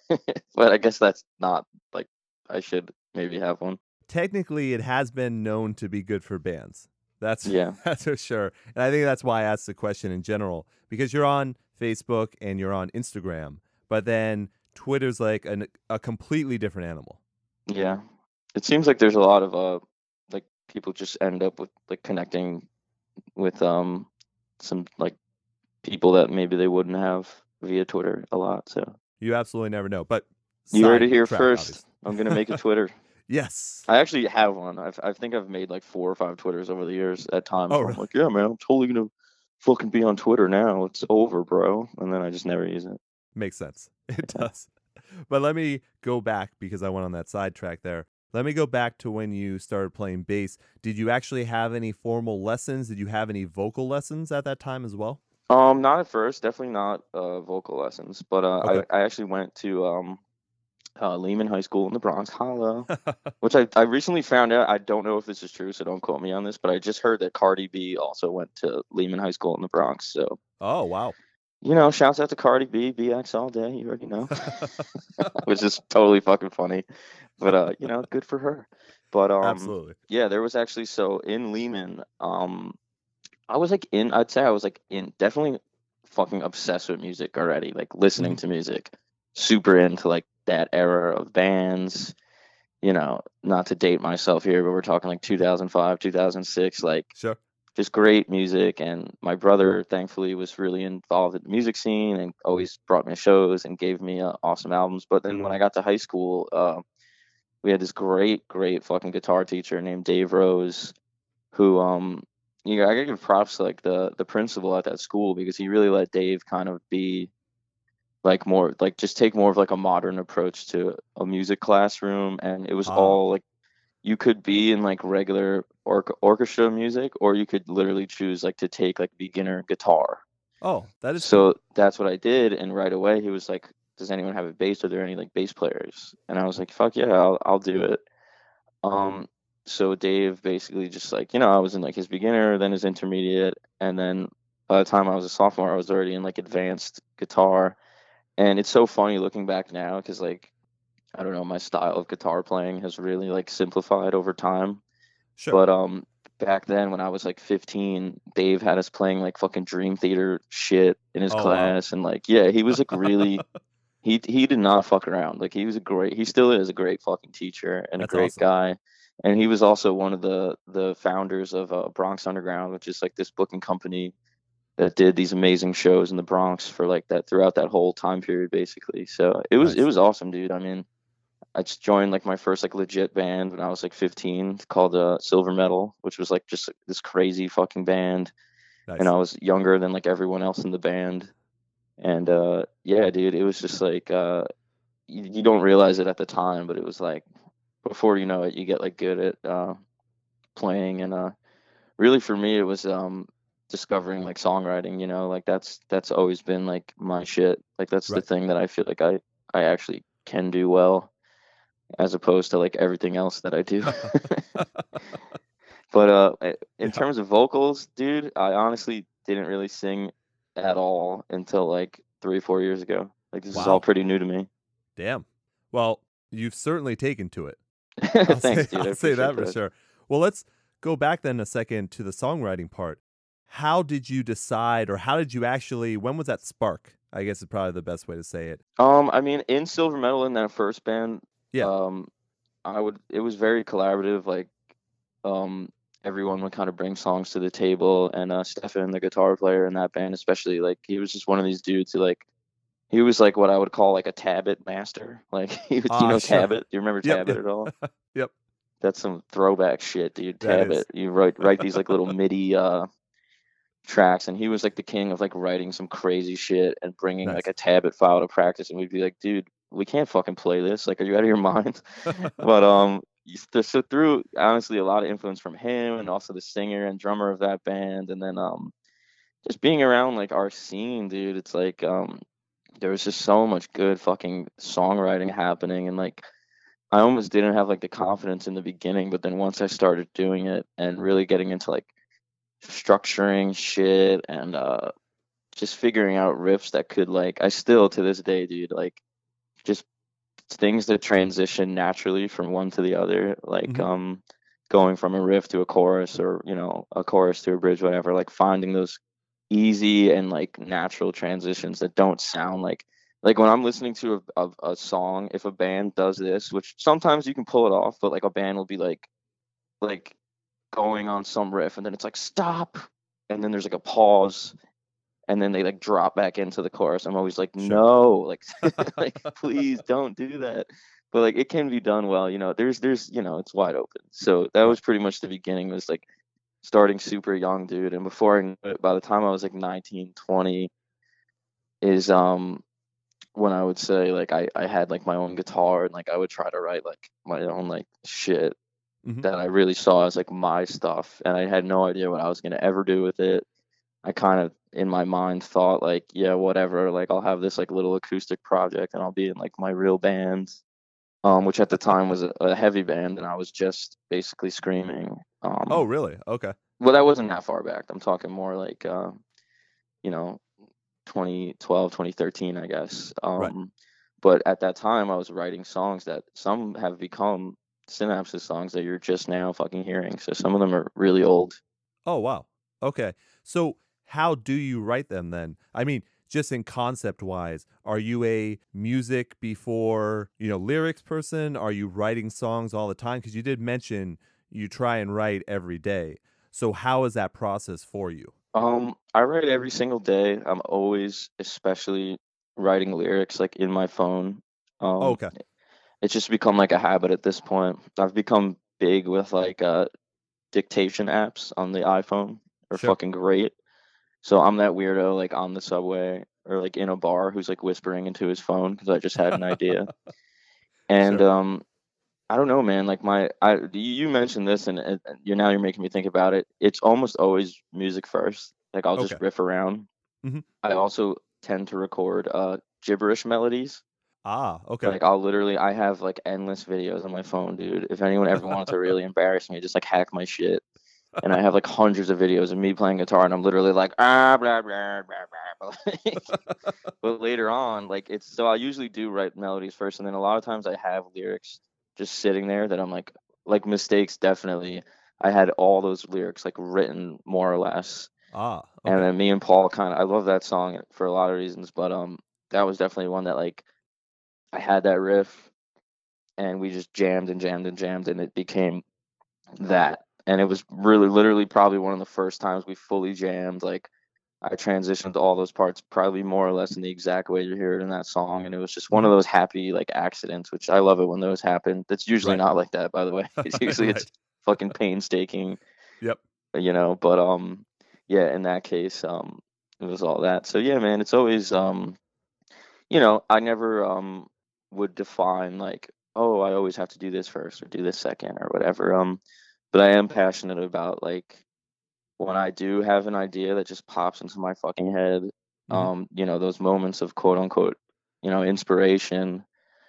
D: but I guess that's not like, I should maybe have one.
C: Technically, it has been known to be good for bands. That's
D: Yeah.
C: that's for sure. And I think that's why I asked the question in general because you're on Facebook and you're on Instagram, but then Twitter's like an, a completely different animal.
D: Yeah. It seems like there's a lot of, uh, like people just end up with like connecting with, um, some like people that maybe they wouldn't have via Twitter a lot. So
C: You absolutely never know. But
D: you heard it here
C: track,
D: first.
C: obviously.
D: I'm going to make a Twitter.
C: Yes.
D: I actually have one. I've, I think I've made like four or five Twitters over the years at times.
C: Oh,
D: where I'm like, yeah, man, I'm totally gonna fucking be on Twitter now. It's over, bro. And then I just never use it.
C: Makes sense. It does. But let me go back because I went on that sidetrack there. Let me go back to when you started playing bass. Did you actually have any formal lessons? Did you have any vocal lessons at that time as well?
D: Um, not at first, definitely not uh, vocal lessons, but uh,
C: Okay.
D: I, I actually went to um, uh, Lehman High School in the Bronx, Hollow, which I, I recently found out. I don't know if this is true, so don't quote me on this, but I just heard that Cardi B also went to Lehman High School in the Bronx. So,
C: oh, wow.
D: you know, shouts out to Cardi B, BX all day. You already know. which is totally fucking funny. But uh, you know, good for her. But um,
C: Absolutely.
D: yeah, there was actually so in Lehman, um, I was like in, I'd say I was like in, definitely fucking obsessed with music already, like listening to music, super into like that era of bands. You know, not to date myself here, but we're talking like 2005, 2006, like
C: Sure.
D: just great music and my brother thankfully was really involved in the music scene and always brought me shows and gave me uh, awesome albums but then when i got to high school uh, we had this great great fucking guitar teacher named dave rose who um you know, i gotta give props to like the the principal at that school because he really let dave kind of be like more like just take more of like a modern approach to a music classroom and it was
C: Ah.
D: all like you could be in like regular or- orchestra music or you could literally choose like to take like beginner guitar.
C: Oh, that is cool.
D: so that's what i did and right away he was like does anyone have a bass? Are there any like bass players? And i was like fuck yeah i'll, I'll do it. Um so dave basically just like you know i was in like his beginner then his intermediate and then by the time i was a sophomore i was already in like advanced guitar and it's so funny looking back now because like i don't know my style of guitar playing has really like simplified over time
C: Sure.
D: but um back then when I was like 15, Dave had us playing like fucking Dream Theater shit in his
C: Oh, wow.
D: class and like yeah, he was like really he he did not fuck around. Like he was a great he still is a great fucking teacher and
C: That's
D: a great
C: awesome.
D: guy. And he was also one of the the founders of uh, Bronx Underground, which is like this booking company that did these amazing shows in the Bronx for like that throughout that whole time period basically. So it was
C: Nice.
D: it was awesome, dude. I mean, I just joined like my first like legit band when I was like 15 called uh, Silver Metal, which was like just like, this crazy fucking band.
C: nice.
D: And I was younger than like everyone else in the band. And uh, yeah, dude, it was just like uh, you, you don't realize it at the time, but it was like before you know it, you get like good at uh, playing. And uh, really for me, it was um, discovering like songwriting. You know, like that's that's always been like my shit. Like that's
C: Right.
D: the thing that I feel like I I actually can do well as opposed to like everything else that I do. but uh in
C: Yeah.
D: terms of vocals, dude, I honestly didn't really sing at all until like 3 4 years ago. Like this is all pretty new to me.
C: Damn. Well, you've certainly taken to it. I'll
D: Thanks,
C: say,
D: dude.
C: I'll say that
D: appreciate
C: for sure. Well, let's go back then a second to the songwriting part. How did you decide, or how did you actually? When was that spark? I guess is probably the best way to say it.
D: Um, I mean, in Silver Metal in that first band,
C: Yeah.
D: um, I would. It was very collaborative. Like, um, everyone would kind of bring songs to the table, and uh, Stefan, the guitar player in that band, especially, like he was just one of these dudes who like. He was like what I would call like a Tabit master. Like he was,
C: Ah,
D: you know,
C: sure.
D: Tabit. Do you remember
C: Yep,
D: Tabit at all?
C: Yep.
D: That's some throwback shit, dude. Tabit. You write write these like little MIDI uh tracks, and he was like the king of like writing some crazy shit and bringing
C: Nice.
D: like a Tabit file to practice, and we'd be like, dude, we can't fucking play this. Like, are you out of your mind? but um, so through honestly a lot of influence from him, and also the singer and drummer of that band, and then um, just being around like our scene, dude. It's like um, there was just so much good fucking songwriting happening, and like. I almost didn't have like the confidence in the beginning, but then once I started doing it and really getting into like structuring shit and uh just figuring out riffs that could like I still to this day, dude, like just things that transition naturally from one to the other, like
C: Mhm.
D: um going from a riff to a chorus or you know a chorus to a bridge, whatever. Like finding those easy and like natural transitions that don't sound like like when I'm listening to a, a, a song, if a band does this, which sometimes you can pull it off, but like a band will be like, like going on some riff, and then it's like stop, and then there's like a pause, and then they like drop back into the chorus. I'm always like,
C: Sure.
D: no, like, like please don't do that. But like it can be done well, you know. There's there's you know it's wide open. So that was pretty much the beginning. Was like starting super young, dude, and before I knew it, by the time I was like 19, 20, is um when I would say like I, I had like my own guitar and like I would try to write like my own like shit
C: Mhm.
D: that I really saw as like my stuff and I had no idea what I was gonna ever do with it. I kind of in my mind thought like yeah whatever like I'll have this like little acoustic project and I'll be in like my real band, um which at the time was a, a heavy band and I was just basically screaming. Um,
C: Oh, really? Okay.
D: well that wasn't that far back. I'm talking more like uh, you know 2012 2013 i guess um
C: Right.
D: but at that time i was writing songs that some have become synapses songs that you're just now fucking hearing so some of them are really old
C: Oh, wow. Okay. So, how do you write them then? I mean, just in concept wise, are you a music before, you know, lyrics person? Are you writing songs all the time? Because you did mention you try and write every day. So, how is that process for you?
D: um i write every single day i'm always especially writing lyrics like in my phone um
C: Oh, okay.
D: It's just become like a habit at this point. I've become big with like uh dictation apps on the iphone. Are
C: Sure.
D: fucking great. So i'm that weirdo like on the subway or like in a bar who's like whispering into his phone because i just had an idea. And
C: Sure.
D: um i don't know man like my i you mentioned this and, and you're now you're making me think about it. It's almost always music first. Like i'll just riff around.
C: Mhm.
D: i also tend to record uh gibberish melodies
C: Ah, okay.
D: like I'll literally I have like endless videos on my phone, dude. If anyone ever wanted to really embarrass me, just like hack my shit. And I have like hundreds of videos of me playing guitar and I'm literally like ah blah blah blah blah. but later on, like it's so I usually do write melodies first and then a lot of times I have lyrics just sitting there that I'm like like mistakes definitely. I had all those lyrics like written more or less.
C: ah,
D: And then me and Paul kind of I love that song for a lot of reasons, but um that was definitely one that like I had that riff and we just jammed and jammed and jammed and it became that. And it was really literally probably one of the first times we fully jammed. Like I transitioned to all those parts probably more or less in the exact way you hear it in that song. And it was just one of those happy like accidents, which I love it when those happen. That's usually
C: Right.
D: not like that, by the way. It's usually
C: Right.
D: it's fucking painstaking
C: Yep.
D: you know but um yeah in that case um it was all that so yeah man it's always um you know i never um would define like oh i always have to do this first or do this second or whatever um but i am passionate about like when i do have an idea that just pops into my fucking head
C: Mhm.
D: um you know those moments of quote unquote you know inspiration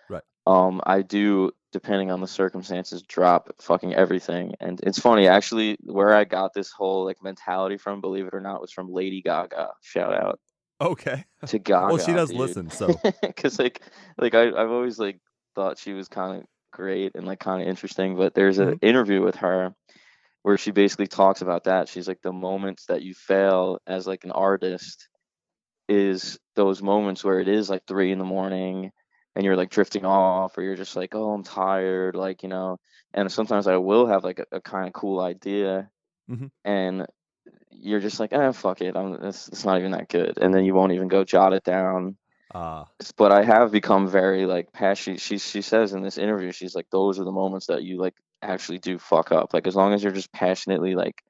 C: Right.
D: um i do depending on the circumstances drop fucking everything and it's funny actually where i got this whole like mentality from believe it or not was from lady gaga shout out
C: Okay.
D: to Gaga.
C: Well, she does
D: dude.
C: listen, so
D: because like like I, I've always like thought she was kind of great and like kind of interesting but there's an
C: Mhm.
D: interview with her where she basically talks about that she's like the moments that you fail as like an artist is those moments where it is like three in the morning and you're like drifting off or you're just like oh i'm tired like you know and sometimes i will have like a, a kind of cool idea
C: Mhm.
D: and you're just like eh, fuck it i'm it's, it's not even that good and then you won't even go jot it down
C: uh
D: but I have become very like passionate. She she she says in this interview, she's like, those are the moments that you like actually do fuck up. Like as long as you're just passionately like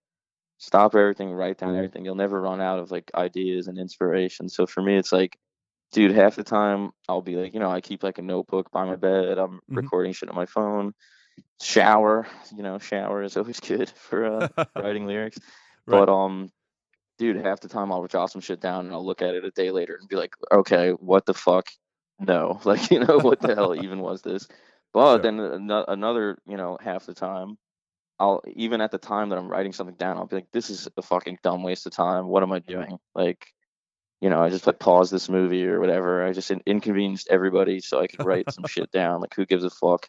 D: stop everything, write down everything, you'll never run out of like ideas and inspiration. So for me, it's like, dude, half the time I'll be like, you know, I keep like a notebook by my bed. I'm
C: Mhm.
D: recording shit on my phone. Shower, you know, shower is always good for uh, writing lyrics.
C: Right.
D: But um, dude, half the time I'll jot some shit down and I'll look at it a day later and be like, okay, what the fuck? No, like you know, what the hell even was this? But
C: Sure.
D: then another, you know, half the time, I'll even at the time that I'm writing something down, I'll be like, this is a fucking dumb waste of time. What am I doing? Like, you know, I just like pause this movie or whatever. I just in- inconvenienced everybody so I could write some shit down. Like, who gives a fuck?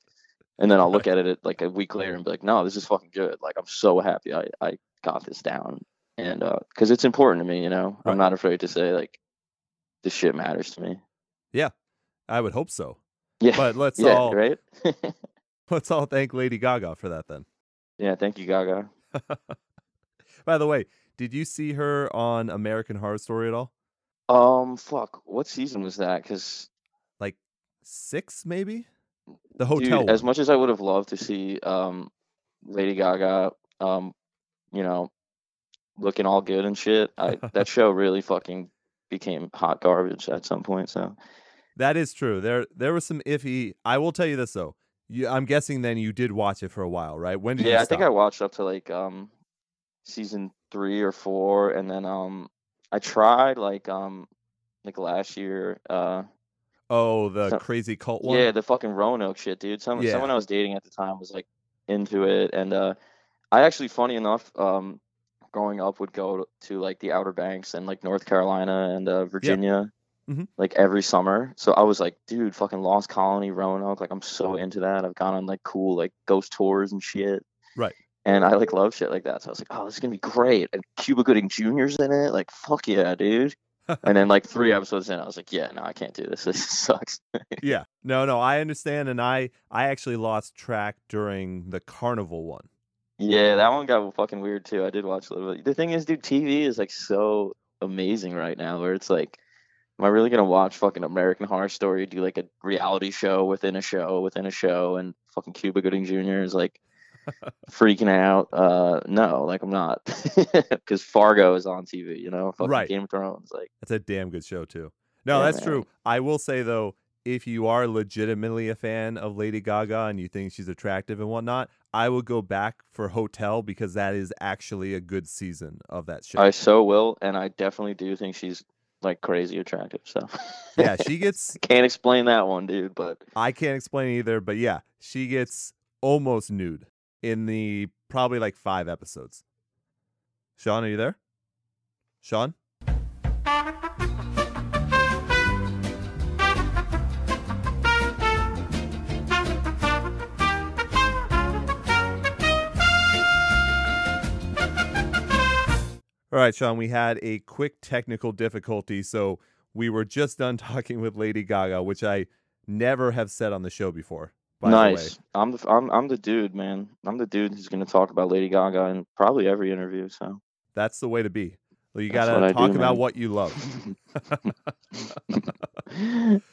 D: And then I'll look at it like a week later and be like, no, this is fucking good. Like, I'm so happy I, I got this down. And uh, because it's important to me, you know,
C: Right.
D: I'm not afraid to say, like, this shit matters to me.
C: Yeah, I would hope so.
D: Yeah.
C: But let's
D: yeah,
C: all
D: right?
C: let's all thank Lady Gaga for that then.
D: yeah, thank you, Gaga.
C: By the way, did you see her on American Horror Story at all?
D: Um, fuck, what season was that? Because
C: Like six, maybe? The hotel.
D: Dude, as much as I would have loved to see um Lady Gaga um you know looking all good and shit, I that show really fucking became hot garbage at some point. So
C: That is true. There there was some iffy. I will tell you this though. You, I'm guessing then you did watch it for a while, right? When did you
D: yeah, I think I watched up to like um season three or four, and then um I tried like um like last year uh
C: Oh, the
D: So-
C: crazy cult one.
D: yeah the fucking Roanoke shit, dude. Some
C: Yeah.
D: someone I was dating at the time was like into it, and uh I actually, funny enough, um growing up would go to like the Outer Banks and like North Carolina and uh, Virginia.
C: Mhm.
D: Like every summer, so I was like, dude, fucking Lost Colony, Roanoke, like I'm so into that. I've gone on like cool like ghost tours and shit.
C: Right.
D: And I like love shit like that. So I was like, oh, this is gonna be great. And Cuba Gooding Jr.'s in it. Like, fuck yeah, dude. And then like three episodes in, I was like, yeah, no, I can't do this. This sucks.
C: yeah. No, no, I understand, and I I actually lost track during the carnival one.
D: Yeah, that one got fucking weird too. I did watch a little bit. The thing is, dude, TV is like so amazing right now where it's like, am I really gonna watch fucking American Horror Story do like a reality show within a show within a show and fucking Cuba Gooding Jr. is like freaking out? Uh no, like I'm not. Because Fargo is on TV, you know? Fucking
C: Right.
D: Game of Thrones. Like
C: That's a damn good show too. No,
D: Yeah,
C: that's
D: man.
C: true. I will say though, if you are legitimately a fan of Lady Gaga and you think she's attractive and whatnot, I would go back for Hotel because that is actually a good season of that show.
D: I so will, and I definitely do think she's like crazy attractive. So
C: yeah, she gets
D: can't explain that one, dude, but
C: I can't explain either, but yeah, she gets almost nude in the probably like five episodes. Sean, are you there? Sean? All right, Sean, we had a quick technical difficulty. So we were just done talking with Lady Gaga, which I never have said on the show before. By the way.
D: nice. I'm the I'm I'm the dude, man. I'm the dude who's gonna talk about Lady Gaga in probably every interview. So
C: That's the way to be. Well, you got to
D: do,
C: talk about
D: man.
C: what you love.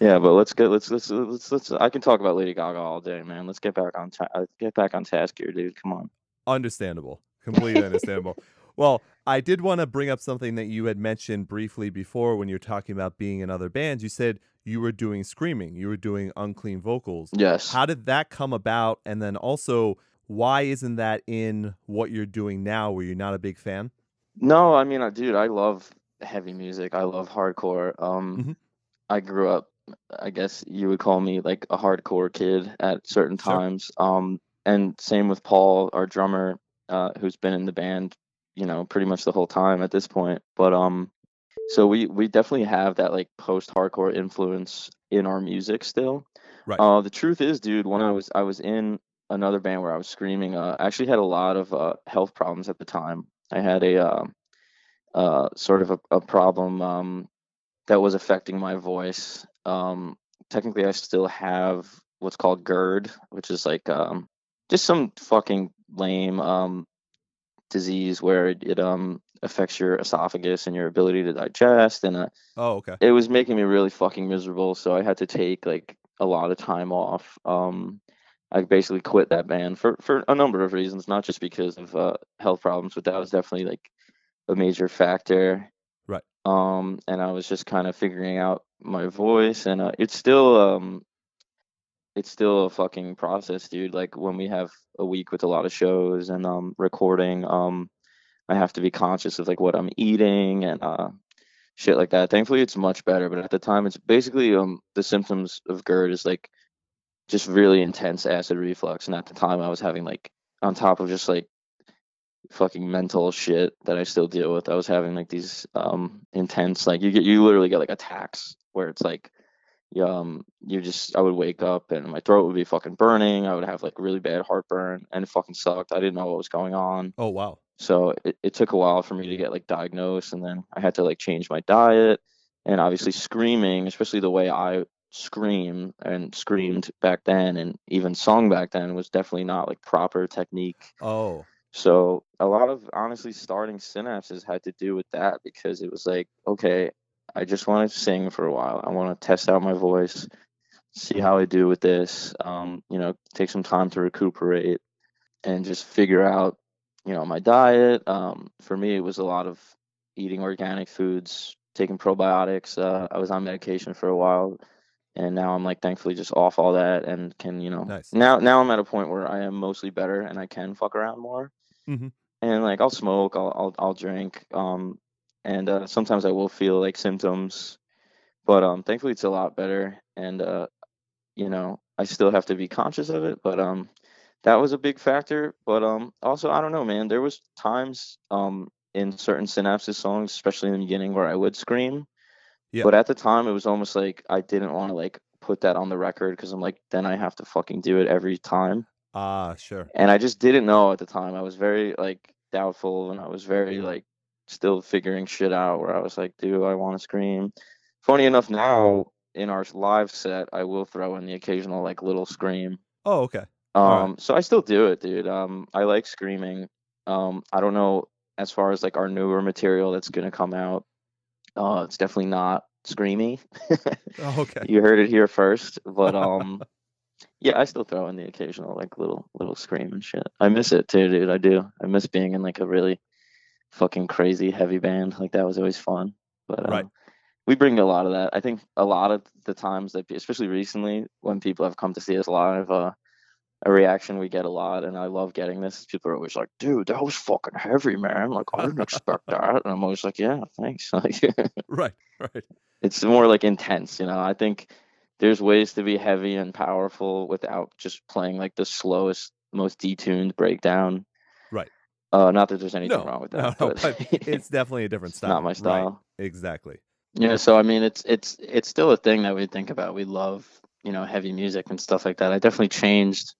D: yeah, but let's get let's let's let's let's. I can talk about Lady Gaga all day, man. Let's get back on ta- uh, get back on task here, dude. Come on.
C: Understandable. Completely understandable. Well, I did want to bring up something that you had mentioned briefly before when you were talking about being in other bands. You said you were doing screaming, you were doing unclean vocals.
D: Yes.
C: How did that come about? And then also, why isn't that in what you're doing now? Were you not a big fan?
D: No, I mean, dude, I love heavy music. I love hardcore. Um,
C: Mhm.
D: I grew up, I guess you would call me like a hardcore kid at certain
C: Sure.
D: times. Um, and same with Paul, our drummer, uh, who's been in the band, you know, pretty much the whole time at this point. But um, so we we definitely have that like post-hardcore influence in our music still.
C: Right.
D: Uh, the truth is, dude, when I was I was in another band where I was screaming, uh, I actually had a lot of uh, health problems at the time. I had a uh, uh, sort of a, a problem um, that was affecting my voice. Um, technically, I still have what's called GERD, which is like um, just some fucking lame um, disease where it, it um affects your esophagus and your ability to digest and uh,
C: Oh, okay.
D: it was making me really fucking miserable so i had to take like a lot of time off um i basically quit that band for for a number of reasons not just because of uh health problems but that was definitely like a major factor
C: Right.
D: um and i was just kind of figuring out my voice and uh, it's still um it's still a fucking process dude like when we have a week with a lot of shows and um recording um i have to be conscious of like what i'm eating and uh shit like that thankfully it's much better but at the time it's basically um the symptoms of gerd is like just really intense acid reflux and at the time i was having like on top of just like fucking mental shit that i still deal with i was having like these um intense like you get you literally get like attacks where it's like um you just i would wake up and my throat would be fucking burning i would have like really bad heartburn and it fucking sucked i didn't know what was going on
C: Oh, wow.
D: So it, it took a while for me to get like diagnosed and then i had to like change my diet and obviously screaming especially the way i scream and screamed back then and even song back then was definitely not like proper technique
C: Oh,
D: so a lot of honestly starting synapses had to do with that because it was like, okay, I just want to sing for a while. I want to test out my voice, see how I do with this. Um, you know, take some time to recuperate and just figure out, you know, my diet. Um, for me, it was a lot of eating organic foods, taking probiotics. Uh, I was on medication for a while, and now I'm like thankfully just off all that and can, you know,
C: Nice.
D: now now I'm at a point where I am mostly better and I can fuck around more
C: Mhm.
D: and like I'll smoke, I'll I'll, I'll drink, um, and uh, sometimes I will feel like symptoms, but um, thankfully it's a lot better, and uh, you know I still have to be conscious of it, but um, that was a big factor. But um, also I don't know, man. There was times um in certain synapses songs, especially in the beginning, where I would scream,
C: Yeah.
D: but at the time it was almost like I didn't want to like put that on the record because I'm like then I have to fucking do it every time
C: ah, sure.
D: and I just didn't know at the time. I was very like doubtful, and I was very like still figuring shit out. Where I was like, do I want to scream? Funny enough, now in our live set, I will throw in the occasional like little scream.
C: Oh, okay.
D: Um,
C: right.
D: so I still do it, dude. Um, I like screaming. Um, I don't know as far as like our newer material that's gonna come out. Uh, it's definitely not screamy.
C: Oh, okay.
D: you heard it here first, but um, yeah, I still throw in the occasional like little little scream and shit. I miss it too, dude. I do. I miss being in like a really fucking crazy heavy band. Like that was always fun. But um,
C: Right.
D: we bring a lot of that. I think a lot of the times that, especially recently, when people have come to see us live, uh, a reaction we get a lot, and I love getting this. People are always like, "Dude, that was fucking heavy, man! Like I didn't expect that." And I'm always like, "Yeah, thanks." Like
C: Right, right.
D: it's more like intense you know i think there's ways to be heavy and powerful without just playing like the slowest most detuned breakdown
C: Right.
D: uh not that there's anything
C: No,
D: wrong with that
C: no,
D: but,
C: but it's definitely a different style.
D: not my
C: Right,
D: style
C: Exactly.
D: yeah so i mean it's it's it's still a thing that we think about we love you know heavy music and stuff like that i definitely changed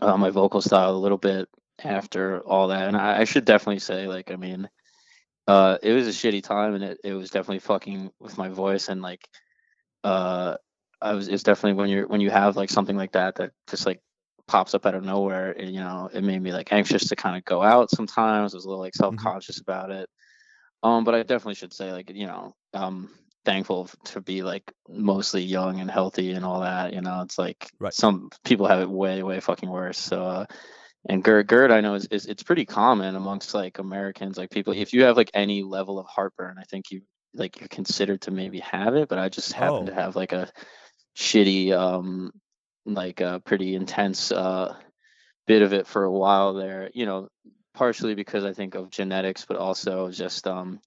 D: uh, my vocal style a little bit after all that and I, I should definitely say like i mean uh it was a shitty time and it, it was definitely fucking with my voice and like uh i was it's definitely when you're when you have like something like that that just like pops up out of nowhere and you know it made me like anxious to kind of go out sometimes i was a little like self-conscious about it. Um but i definitely should say like you know um thankful to be like mostly young and healthy and all that you know it's like
C: Right.
D: some people have it way way fucking worse so uh and GERD, GERD, I know is, is it's pretty common amongst like Americans. Like people, if you have like any level of heartburn, I think you like you're considered to maybe have it. But I just happen
C: Oh.
D: to have like a shitty, um, like a pretty intense uh bit of it for a while there. You know, partially because I think of genetics, but also just um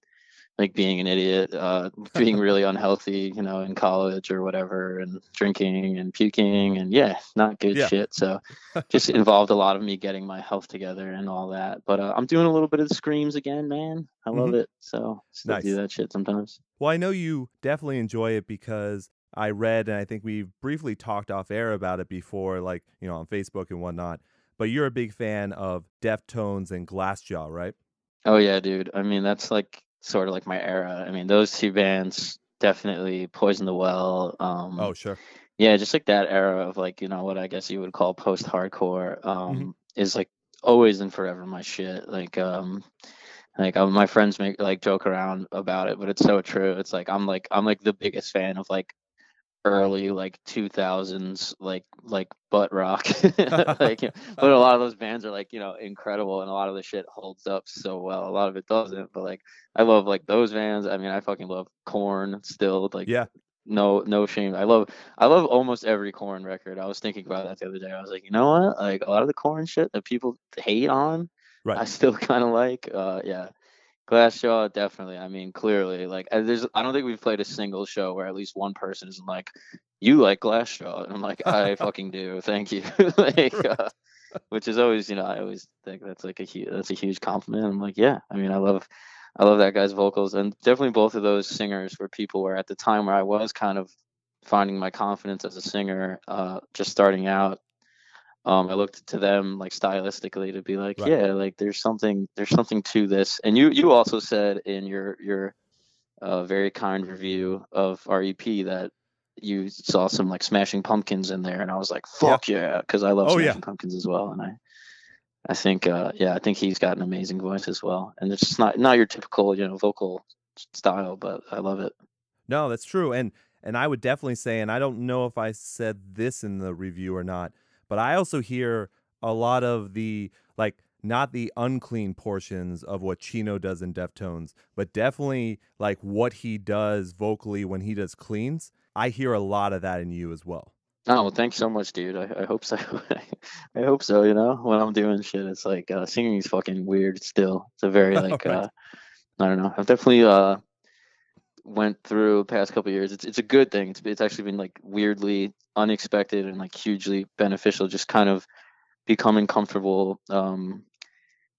D: like being an idiot, uh, being really unhealthy, you know, in college or whatever, and drinking and puking and yeah, not good
C: Yeah.
D: shit. So just involved a lot of me getting my health together and all that. But uh, I'm doing a little bit of the screams again, man. I love it. So still
C: Nice.
D: do that shit sometimes.
C: Well, I know you definitely enjoy it because I read, and I think we've briefly talked off air about it before, like, you know, on Facebook and whatnot. But you're a big fan of Deftones and Glassjaw, right?
D: Oh yeah, dude. I mean, that's like sort of like my era. I mean, those two bands definitely Poison the Well. Um,
C: Oh, sure.
D: yeah, just like that era of like you know what I guess you would call post-hardcore um, is like always and forever my shit. Like um, like uh, my friends make like joke around about it, but it's so true. It's like I'm like I'm like the biggest fan of like early like 2000s like like butt rock. Like you know, but a lot of those bands are like you know incredible and a lot of the shit holds up so well. A lot of it doesn't but like i love like those bands. I mean i fucking love Korn still like
C: Yeah.
D: no no shame. I love i love almost every Korn record. I was thinking about that the other day. I was like you know what? Like a lot of the Korn shit that people hate on
C: Right.
D: i still kind of like. Uh yeah Glassjaw, definitely. I mean, clearly, like, there's. I don't think we've played a single show where at least one person isn't like, "You like Glass Glassjaw," and I'm like, "I fucking do. Thank you." like, uh, which is always, you know, I always think that's like a huge, that's a huge compliment. I'm like, yeah. I mean, I love, I love that guy's vocals, and definitely both of those singers were people where at the time where I was kind of finding my confidence as a singer, uh, just starting out. Um, I looked to them like stylistically to be like,
C: Right.
D: yeah, like there's something, there's something to this. And you, you also said in your your uh, very kind review of REP that you saw some like Smashing Pumpkins in there, and I was like, fuck yeah, because I love
C: Oh, yeah.
D: Smashing Pumpkins as well, and I. I think, uh, yeah, I think he's got an amazing voice as well, and it's just not not your typical, you know, vocal style, but I love it.
C: No, that's true. And and I would definitely say, and I don't know if I said this in the review or not, but I also hear a lot of the like not the unclean portions of what Chino does in Deftones, but definitely like what he does vocally when he does cleans. I hear a lot of that in you as well.
D: Oh, well, thanks so much, dude. I, I hope so. I hope so. You know, when I'm doing shit, it's like uh, singing is fucking weird. Still, it's a very like
C: Right.
D: uh, I don't know. I've definitely uh went through the past couple years. It's it's a good thing. It's it's actually been like weirdly unexpected and like hugely beneficial. Just kind of becoming comfortable, um,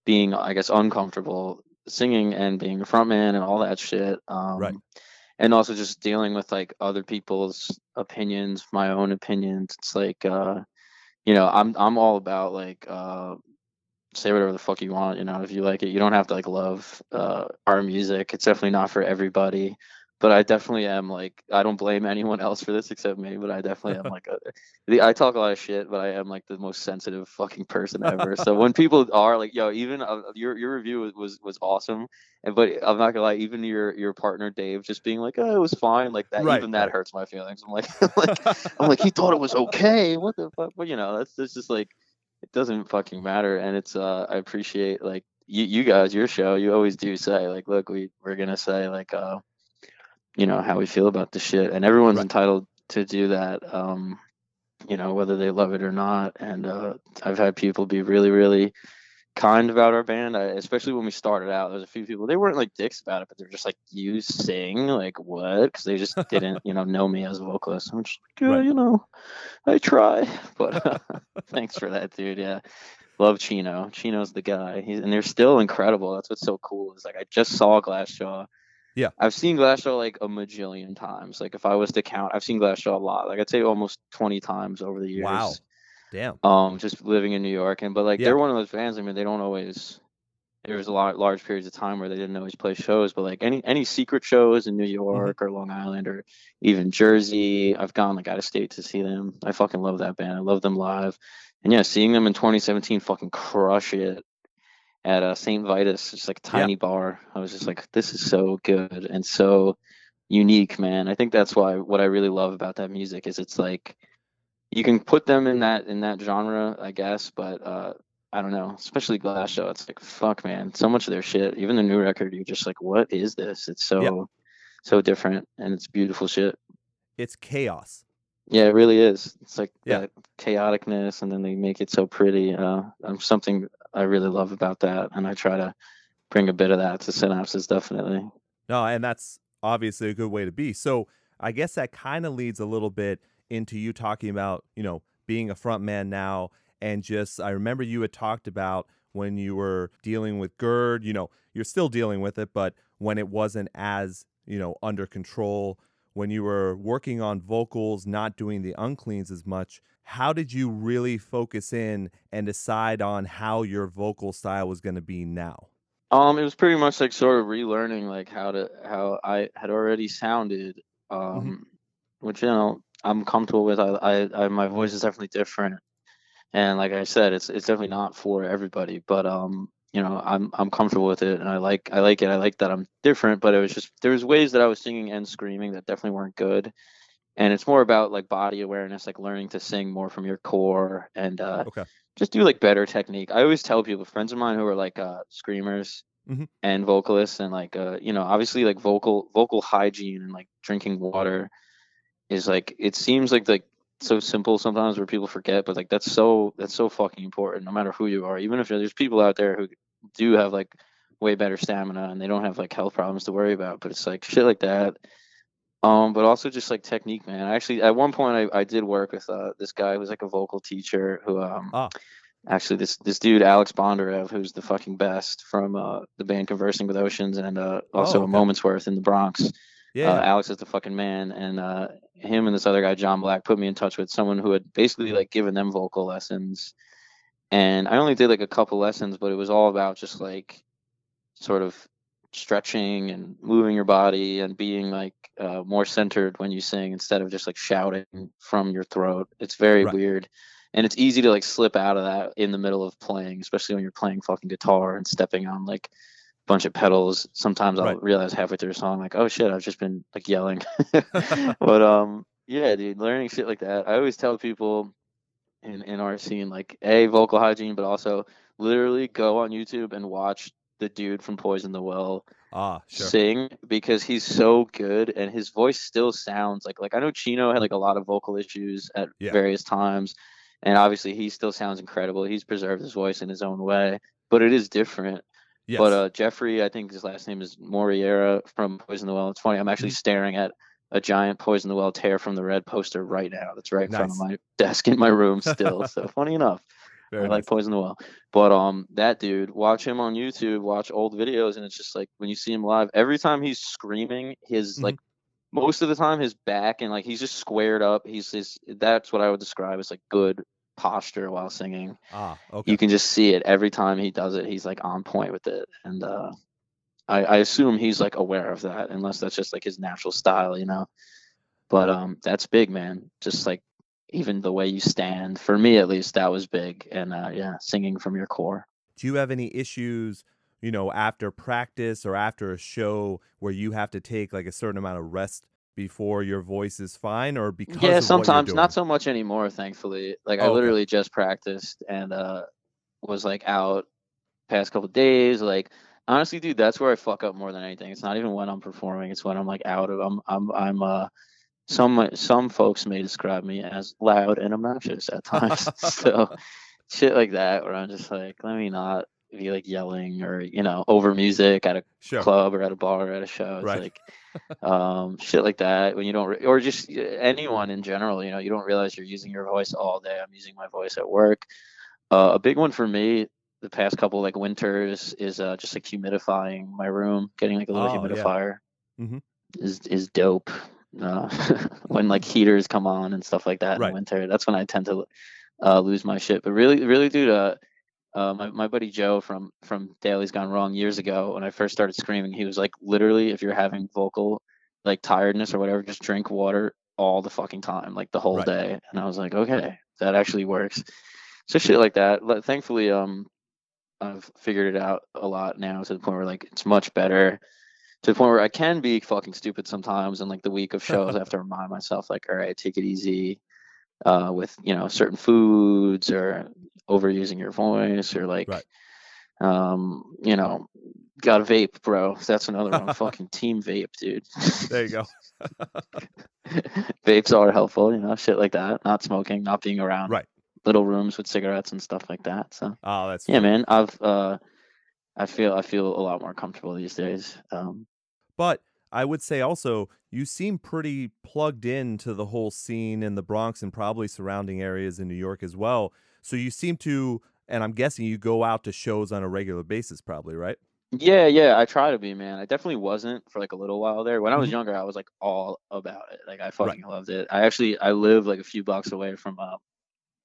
D: being I guess uncomfortable singing and being a frontman and all that shit. Um,
C: Right.
D: And also just dealing with like other people's opinions, my own opinions. It's like uh, you know, I'm I'm all about like uh say whatever the fuck you want, you know, if you like it. You don't have to like love uh our music. It's definitely not for everybody. But I definitely am like I don't blame anyone else for this except me, but I definitely am like a, the, I talk a lot of shit, but I am like the most sensitive fucking person ever. so when people are like, yo, even uh, your your review was, was was awesome, and but I'm not gonna lie, even your your partner Dave just being like, oh, it was fine, like that,
C: Right,
D: even that hurts my feelings. I'm like, like I'm like, he thought it was okay. What the fuck? But you know, that's that's just like it doesn't fucking matter. And it's uh I appreciate like you you guys, your show, you always do say like, look, we we're gonna say like uh you know how we feel about the shit, and everyone's
C: Right.
D: entitled to do that. Um, you know whether they love it or not. And uh, I've had people be really really kind about our band, I, especially when we started out. There's a few people they weren't like dicks about it, but they're just like, "You sing like what?" Because they just didn't, you know, know me as a vocalist. I'm just like, yeah,
C: Right.
D: you know, I try. But uh, thanks for that, dude. Yeah, love Chino. Chino's the guy. He's, and they're still incredible. That's what's so cool. Is like I just saw Glassjaw.
C: Yeah.
D: I've seen Glassjaw like a majillion times. Like if I was to count, I've seen Glassjaw a lot. Like I'd say almost 20 times over the years
C: Wow. Damn.
D: um just living in new york and but like
C: Yeah.
D: they're one of those bands i mean they don't always there was a lot large periods of time where they didn't always play shows but like any any secret shows in new york or long island or even jersey i've gone like out of state to see them i fucking love that band i love them live and yeah seeing them in 2017 fucking crush it at uh, st vitus just like a
C: Yeah.
D: tiny bar i was just like this is so good and so unique man i think that's why what i really love about that music is it's like you can put them in that in that genre, I guess, but uh, I don't know. Especially Glassjaw, it's like fuck, man. So much of their shit, even the new record, you're just like, what is this? It's so so different, and it's beautiful shit.
C: It's chaos.
D: Yeah, it really is. It's like
C: Yeah.
D: that chaoticness, and then they make it so pretty. Uh, um, something I really love about that, and I try to bring a bit of that to Synapses, definitely.
C: No, and that's obviously a good way to be. So I guess that kind of leads a little bit into you talking about, you know, being a front man now and just I remember you had talked about when you were dealing with GERD, you know, you're still dealing with it, but when it wasn't as, you know, under control, when you were working on vocals, not doing the uncleans as much, how did you really focus in and decide on how your vocal style was going to be now?
D: Um, it was pretty much like sort of relearning like how to how I had already sounded. Um, which you know I'm comfortable with. I, I, I my voice is definitely different, and like I said, it's it's definitely not for everybody. But um, you know, I'm I'm comfortable with it, and I like I like it. I like that I'm different. But it was just there was ways that I was singing and screaming that definitely weren't good. And it's more about like body awareness, like learning to sing more from your core and uh,
C: Okay.
D: just do like better technique. I always tell people, friends of mine who are like uh, screamers
C: Mhm.
D: and vocalists, and like uh, you know, obviously like vocal vocal hygiene and like drinking water is like it seems like like so simple sometimes where people forget, but like that's so that's so fucking important. No matter who you are, even if there's people out there who do have like way better stamina and they don't have like health problems to worry about, but it's like shit like that. Um, but also just like technique, man. I actually at one point I, I did work with uh this guy who's like a vocal teacher who um
C: Ah.
D: actually this this dude Alex Bondarev who's the fucking best from uh the band Conversing with Oceans and uh also
C: Oh,
D: a. Moment's Worth in the Bronx.
C: Yeah.
D: Uh, Alex is the fucking man, and uh, him and this other guy, John Black, put me in touch with someone who had basically like given them vocal lessons. And I only did like a couple lessons, but it was all about just like sort of stretching and moving your body and being like uh, more centered when you sing instead of just like shouting from your throat. It's very
C: Right.
D: weird. And it's easy to like slip out of that in the middle of playing, especially when you're playing fucking guitar and stepping on like bunch of pedals. Sometimes I'll
C: Right.
D: realize halfway through a song, like, oh shit, I've just been like yelling. but um, yeah, dude, learning shit like that. I always tell people in in our scene, like, a vocal hygiene, but also literally go on YouTube and watch the dude from Poison the Well
C: ah, sure.
D: sing because he's so good and his voice still sounds like like I know Chino had like a lot of vocal issues at
C: Yeah.
D: various times and obviously he still sounds incredible. He's preserved his voice in his own way, but it is different.
C: Yes.
D: But uh, Jeffrey, I think his last name is Moreira from Poison the Well. It's funny. I'm actually
C: Mm-hmm.
D: staring at a giant Poison the Well tear from the red poster right now. That's right in front of my desk in my room still. so funny enough.
C: Very
D: I like. Poison the Well. But um that dude, watch him on YouTube, watch old videos, and it's just like when you see him live, every time he's screaming, his
C: Mhm.
D: like most of the time his back and like he's just squared up. He's his that's what I would describe as like good posture while singing.
C: Ah, okay.
D: you can just see it every time he does it he's like on point with it. And uh I, I assume he's like aware of that unless that's just like his natural style you know? But um that's big man. Just like even the way you stand for me at least that was big. And uh yeah singing from your core.
C: Do you have any issues, you know, after practice or after a show where you have to take like a certain amount of rest before your voice is fine or because
D: yeah
C: of what you're
D: sometimes. Not so much anymore thankfully. Like i
C: Oh, okay.
D: literally just practiced and uh was like out past couple days like honestly dude that's where i fuck up more than anything. It's not even when i'm performing it's when i'm like out of i'm i'm i'm uh some some folks may describe me as loud and obnoxious at times. So shit like that where i'm just like let me not be like yelling or you know over music at a
C: Sure.
D: club or at a bar or at a show. It's
C: Right.
D: like um, shit like that when you don't, re- or just anyone in general. You know, you don't realize you're using your voice all day. I'm using my voice at work. Uh, a big one for me the past couple like winters is uh, just like humidifying my room, getting like a little
C: Oh, yeah.
D: humidifier
C: Mhm.
D: is is dope. Uh, when like heaters come on and stuff like that in
C: Right.
D: the winter, that's when I tend to uh, lose my shit. But really, really, dude, uh, uh, my, my buddy Joe from from Daly's Gone Wrong years ago, when I first started screaming, he was like, literally, if you're having vocal like tiredness or whatever, just drink water all the fucking time, like the whole
C: Right.
D: day. And I was like, okay, that actually works. So shit like that. Thankfully, um, I've figured it out a lot now to the point where like it's much better. To the point where I can be fucking stupid sometimes, and like the week of shows, I have to remind myself, like, all right, take it easy uh, with you know certain foods or overusing your voice or like
C: Right.
D: um you know got a vape bro that's another one fucking team vape dude
C: There you go.
D: vapes are helpful you know shit like that not smoking not being around
C: Right.
D: little rooms with cigarettes and stuff like that so
C: Oh, that's
D: yeah
C: fun.
D: man i've uh i feel i feel a lot more comfortable these days um
C: But I would say also you seem pretty plugged into the whole scene in the Bronx and probably surrounding areas in New York as well. So you seem to, and I'm guessing you go out to shows on a regular basis, probably, right?
D: Yeah, yeah, I try to be, man. I definitely wasn't for like a little while there. When I was
C: Mhm.
D: younger, I was like all about it. Like I fucking loved it. I actually I live like a few blocks away from uh,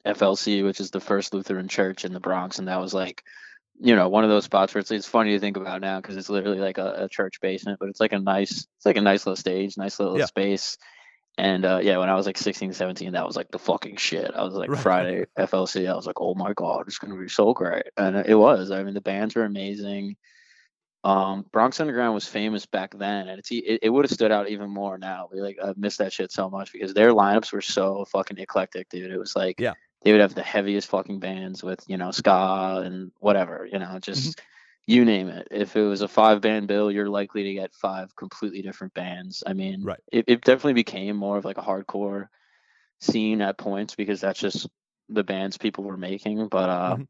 D: FLC, which is the first Lutheran church in the Bronx, and that was like, you know, one of those spots where it's it's funny to think about now because it's literally like a, a church basement, but it's like a nice it's like a nice little stage, nice little
C: Yeah.
D: space. And uh, yeah, when I was like 16, 17, that was like the fucking shit. I was like
C: Right.
D: Friday FLC. I was like, oh my god, it's gonna be so great, and it was. I mean, the bands were amazing. Um, Bronx Underground was famous back then, and it's it, it would have stood out even more now. We like I missed that shit so much because their lineups were so fucking eclectic, dude. It was like
C: Yeah.
D: they would have the heaviest fucking bands with you know ska and whatever, you know, just
C: Mm-hmm.
D: You name it. If it was a five band bill, you're likely to get five completely different bands. I mean,
C: Right.
D: it, it definitely became more of like a hardcore scene at points because that's just the bands people were making. But uh,
C: Mhm.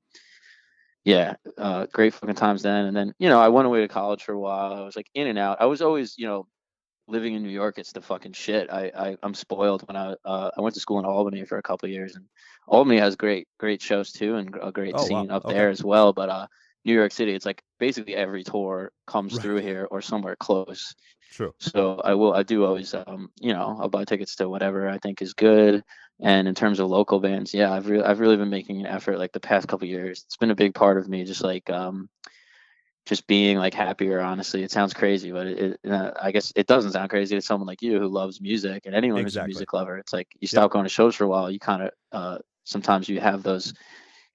D: yeah, uh, great fucking times then. And then you know, I went away to college for a while. I was like in and out. I was always you know living in New York. It's the fucking shit. I, I I'm spoiled. When I uh, I went to school in Albany for a couple of years, and Albany has great great shows too, and a great
C: Oh, wow.
D: scene up
C: Okay.
D: there as well. But uh, New York City, it's like basically every tour comes
C: Right.
D: through here or somewhere close.
C: True.
D: So I will, I do always, um, you know, I'll buy tickets to whatever I think is good. And in terms of local bands, yeah, I've really, I've really been making an effort like the past couple years. It's been a big part of me, just like, um, just being like happier. Honestly, it sounds crazy, but it, it uh, I guess it doesn't sound crazy to someone like you who loves music and anyone who's a music lover. It's like you stop going to shows for a while. You kind of, uh, sometimes you have those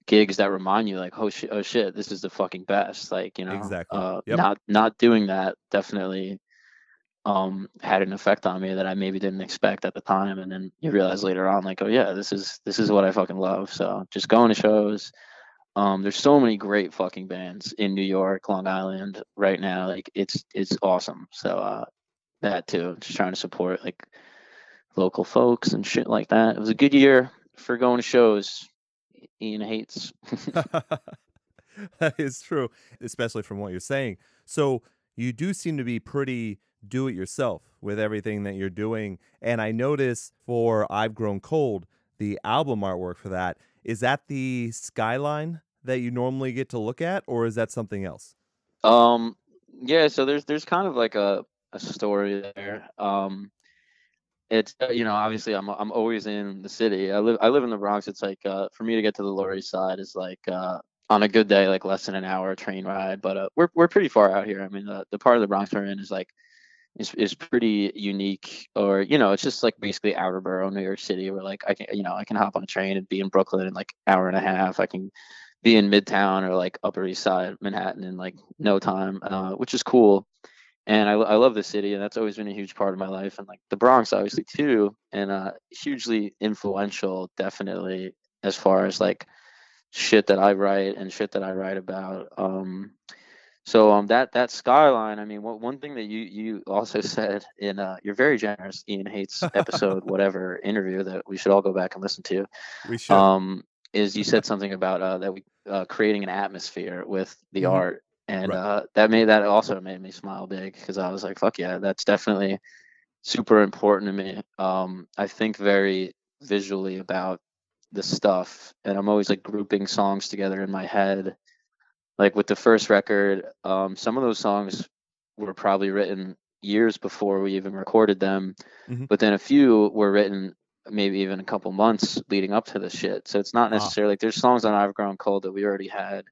D: gigs that remind you like, oh shit, oh shit, this is the fucking best. Like, you know,
C: Exactly.
D: uh,
C: Yep.
D: not, not doing that definitely um had an effect on me that I maybe didn't expect at the time and then you realize later on like oh yeah this is this is what I fucking love so just going to shows um there's so many great fucking bands in New York Long Island right now like it's it's awesome so uh that too just trying to support like local folks and shit like that it was a good year for going to shows Ian hates
C: that is true, especially from what you're saying. So you do seem to be pretty do it yourself with everything that you're doing. And I notice for I've Grown Cold, the album artwork for that, is that the skyline that you normally get to look at, or is that something else?
D: Um, yeah, so there's there's kind of like a a story there. Um, it's uh, you know obviously I'm I'm always in the city. I live I live in the Bronx. It's like uh, for me to get to the Lower East Side is like uh, on a good day like less than an hour train ride. But uh, we're we're pretty far out here. I mean the the part of the Bronx we're in is like is is pretty unique, or you know it's just like basically outer borough New York City. Where like I can you know I can hop on a train and be in Brooklyn in like hour and a half. I can be in Midtown or like Upper East Side Manhattan in like no time, uh, which is cool. And I, I love the city, and that's always been a huge part of my life, and like the Bronx, obviously too, and uh, hugely influential, definitely as far as like shit that I write and shit that I write about. Um, so um, that that skyline, I mean, one one thing that you you also said in uh, your very generous Ian hates episode whatever interview that we should all go back and listen to
C: We should.
D: um, is you said something about uh, that we uh, creating an atmosphere with the
C: Mhm.
D: art, and
C: Right.
D: uh, that made that also made me smile big because I was like, "Fuck yeah, that's definitely super important to me." Um, I think very visually about the stuff, and I'm always like grouping songs together in my head. Like with the first record, um, some of those songs were probably written years before we even recorded them,
C: Mhm.
D: but then a few were written maybe even a couple months leading up to the shit. So it's not necessarily like there's songs on I've Grown Cold that we already had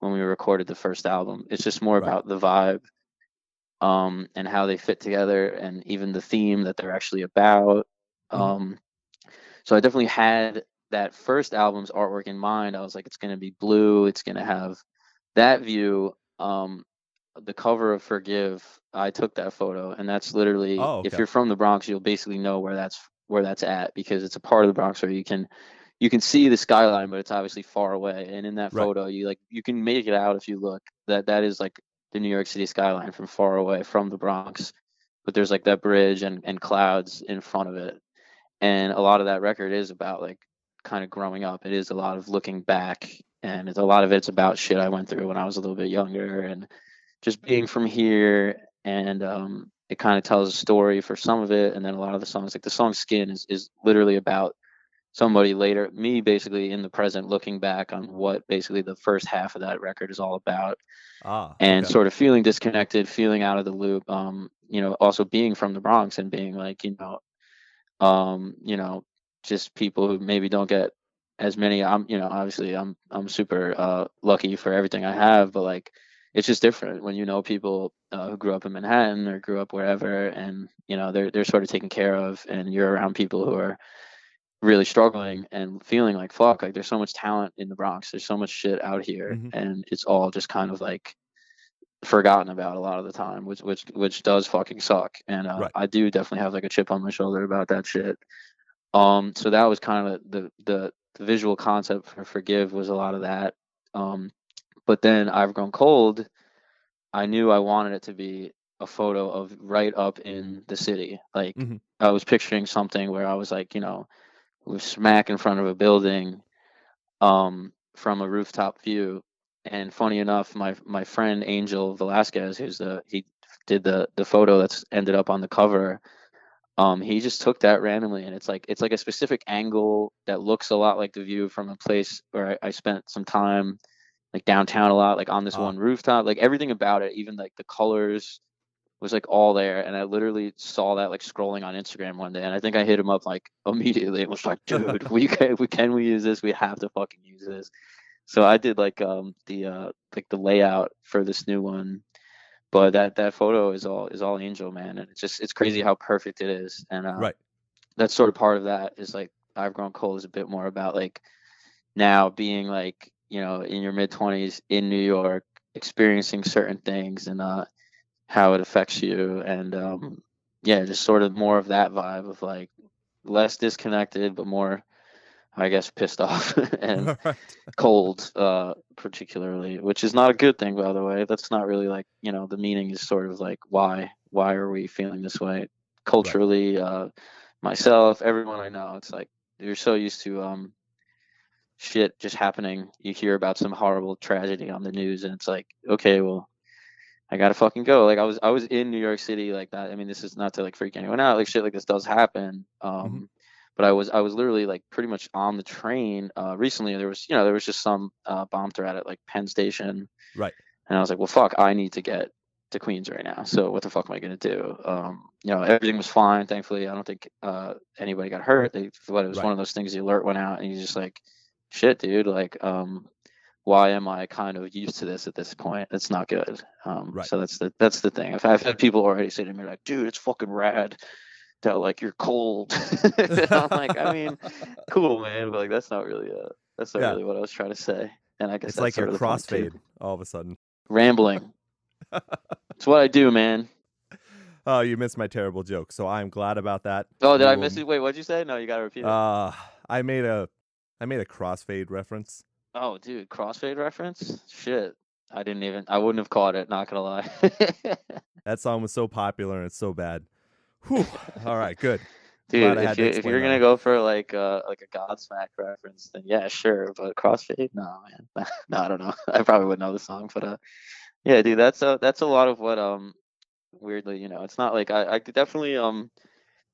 D: when we recorded the first album. It's just more
C: Right.
D: about the vibe um and how they fit together and even the theme that they're actually about.
C: Mhm.
D: Um so I definitely had that first album's artwork in mind. I was like it's going to be blue, it's going to have that view um the cover of Forgive, I took that photo and that's literally
C: Oh,
D: if you're from the Bronx, you'll basically know where that's where that's at because it's a part of the Bronx where you can you can see the skyline, but it's obviously far away. And in that
C: Right.
D: photo, you like you can make it out if you look. That that is like the New York City skyline from far away from the Bronx. But there's like that bridge and, and clouds in front of it. And a lot of that record is about like kind of growing up. It is a lot of looking back and it's a lot of it's about shit I went through when I was a little bit younger and just being from here and um it kind of tells a story for some of it, and then a lot of the songs, like the song "Skin," is is literally about somebody later, me basically in the present, looking back on what basically the first half of that record is all about,
C: Ah,
D: and
C: okay.
D: sort of feeling disconnected, feeling out of the loop. Um, you know, also being from the Bronx and being like, you know, um, you know, just people who maybe don't get as many. I'm, you know, obviously I'm I'm super uh, lucky for everything I have, but like, it's just different when you know people uh, who grew up in Manhattan or grew up wherever, and you know they're they're sort of taken care of, and you're around people who are really struggling and feeling like fuck like there's so much talent in the bronx there's so much shit out here
C: Mhm.
D: and it's all just kind of like forgotten about a lot of the time which which which does fucking suck and uh,
C: Right.
D: i do definitely have like a chip on my shoulder about that shit um so that was kind of the the, the visual concept for forgive was a lot of that um but then i've grown cold i knew i wanted it to be a photo of right up in the city like
C: Mhm.
D: i was picturing something where i was like you know we're smack in front of a building um, from a rooftop view. And funny enough, my my friend Angel Velasquez, who's the he did the the photo that's ended up on the cover. Um, he just took that randomly, and it's like it's like a specific angle that looks a lot like the view from a place where I, I spent some time, like downtown a lot, like on this
C: Ah.
D: one rooftop. Like everything about it, even like the colors, was like all there and i literally saw that like scrolling on instagram one day and i think i hit him up like immediately and was like dude we can we can we use this we have to fucking use this so i did like um the uh like the layout for this new one but that that photo is all is all angel man and it's just it's crazy how perfect it is and uh
C: Right.
D: that's sort of part of that is like i've grown cold is a bit more about like now being like you know in your mid 20s in new york experiencing certain things and uh how it affects you and um yeah just sort of more of that vibe of like less disconnected but more i guess pissed off and
C: Right.
D: cold uh particularly which is not a good thing by the way. That's not really like you know the meaning is sort of like why why are we feeling this way? Culturally uh myself everyone i know it's like you're so used to um shit just happening. You hear about some horrible tragedy on the news and it's like okay well I gotta fucking go. Like I was I was in New York City like that. I mean, this is not to like freak anyone out. Like shit like this does happen. Um but I was I was literally like pretty much on the train uh recently there was you know, there was just some uh bomb threat at like Penn Station.
C: Right.
D: And I was like, well fuck, I need to get to Queens right now. So what the fuck am I gonna do? Um, you know, everything was fine, thankfully. I don't think uh anybody got hurt. They thought it was
C: Right.
D: one of those things the alert went out and you just like shit, dude, like um why am I kind of used to this at this point? It's not good. Um,
C: Right.
D: So that's the that's the thing. I've, I've had people already say to me like, "Dude, it's fucking rad." That like you're cold. I'm like, I mean, cool, man, but like that's not really uh that's not
C: Yeah.
D: really what I was trying to say. And I guess
C: It's
D: that's
C: like your
D: of the point,
C: crossfade all of a sudden.
D: Rambling. it's what I do, man.
C: Oh, you missed my terrible joke, so I'm glad about that.
D: Oh, did I miss it? Wait, what'd you say? No, you gotta repeat it.
C: Uh, I made a, I made a crossfade reference.
D: Oh, dude, crossfade reference? Shit. I didn't even I wouldn't have caught it, not gonna lie.
C: That song was so popular and it's so bad. Whew. All right, good.
D: Dude, if, you, if
C: explain
D: you're
C: that
D: gonna go for like uh like a Godsmack reference, then yeah, sure. But crossfade, no, man. no, I don't know. I probably wouldn't know the song, but uh, yeah, dude, that's a that's a lot of what um weirdly, you know, it's not like I I definitely um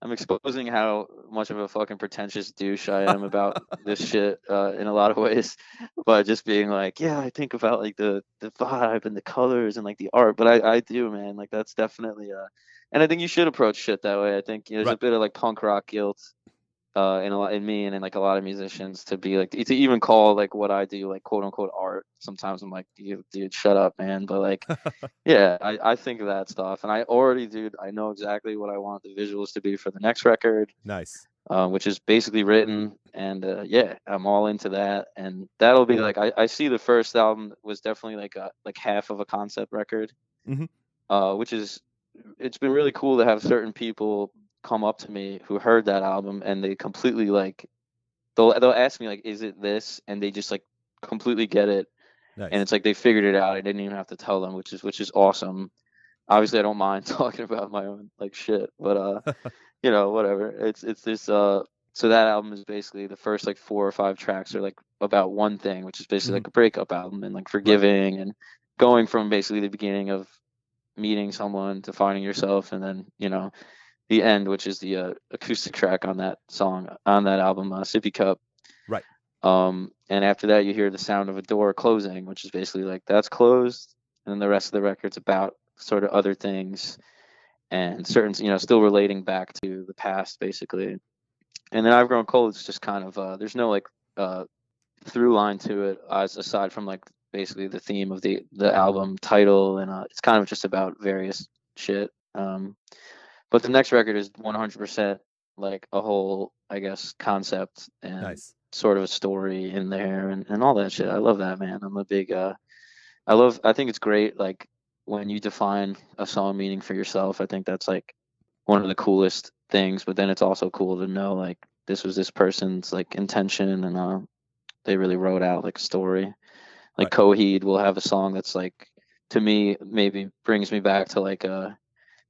D: I'm exposing how much of a fucking pretentious douche I am about this shit uh, in a lot of ways, but just being like, yeah, I think about like the the vibe and the colors and like the art, but I I do, man, like that's definitely uh, and I think you should approach shit that way. I think you know, there's a bit of like punk rock guilt uh in a lot in me and in like a lot of musicians to be like to even call like what I do like quote unquote art. Sometimes I'm like, dude, dude, shut up, man. But like yeah, I, I think of that stuff, and I already, dude, I know exactly what I want the visuals to be for the next record,
C: Nice.
D: uh, which is basically written, and uh, yeah, I'm all into that, and that'll be like I, I see the first album was definitely like a like half of a concept record,
C: Mhm.
D: uh, which is it's been really cool to have certain people come up to me who heard that album and they completely like they'll they'll ask me like is it this and they just like completely get it
C: Nice.
D: and it's like they figured it out. I didn't even have to tell them, which is which is awesome. Obviously, I don't mind talking about my own like shit, but uh, you know, whatever. It's it's this uh. So that album is basically the first like four or five tracks are like about one thing, which is basically
C: Mhm.
D: like a breakup album and like forgiving and going from basically the beginning of meeting someone, to finding yourself, and then you know the end, which is the uh, acoustic track on that song on that album, uh, Sippy Cup.
C: Right.
D: Um, and after that, you hear the sound of a door closing, which is basically like that's closed, and then the rest of the record's about sort of other things and certain, you know, still relating back to the past, basically. And then I've grown cold. It's just kind of uh, there's no like uh, through line to it, as aside from like basically the theme of the the album title, and uh, it's kind of just about various shit. Um, but the next record is 100% like a whole, I guess, concept and
C: Nice.
D: sort of a story in there and, and all that shit. I love that, man. I'm a big, uh, I love, I think it's great. Like when you define a song meaning for yourself, I think that's like one of the coolest things. But then it's also cool to know like this was this person's like intention and, uh, they really wrote out like a story. Like Coheed will have a song that's like, to me, maybe brings me back to like a,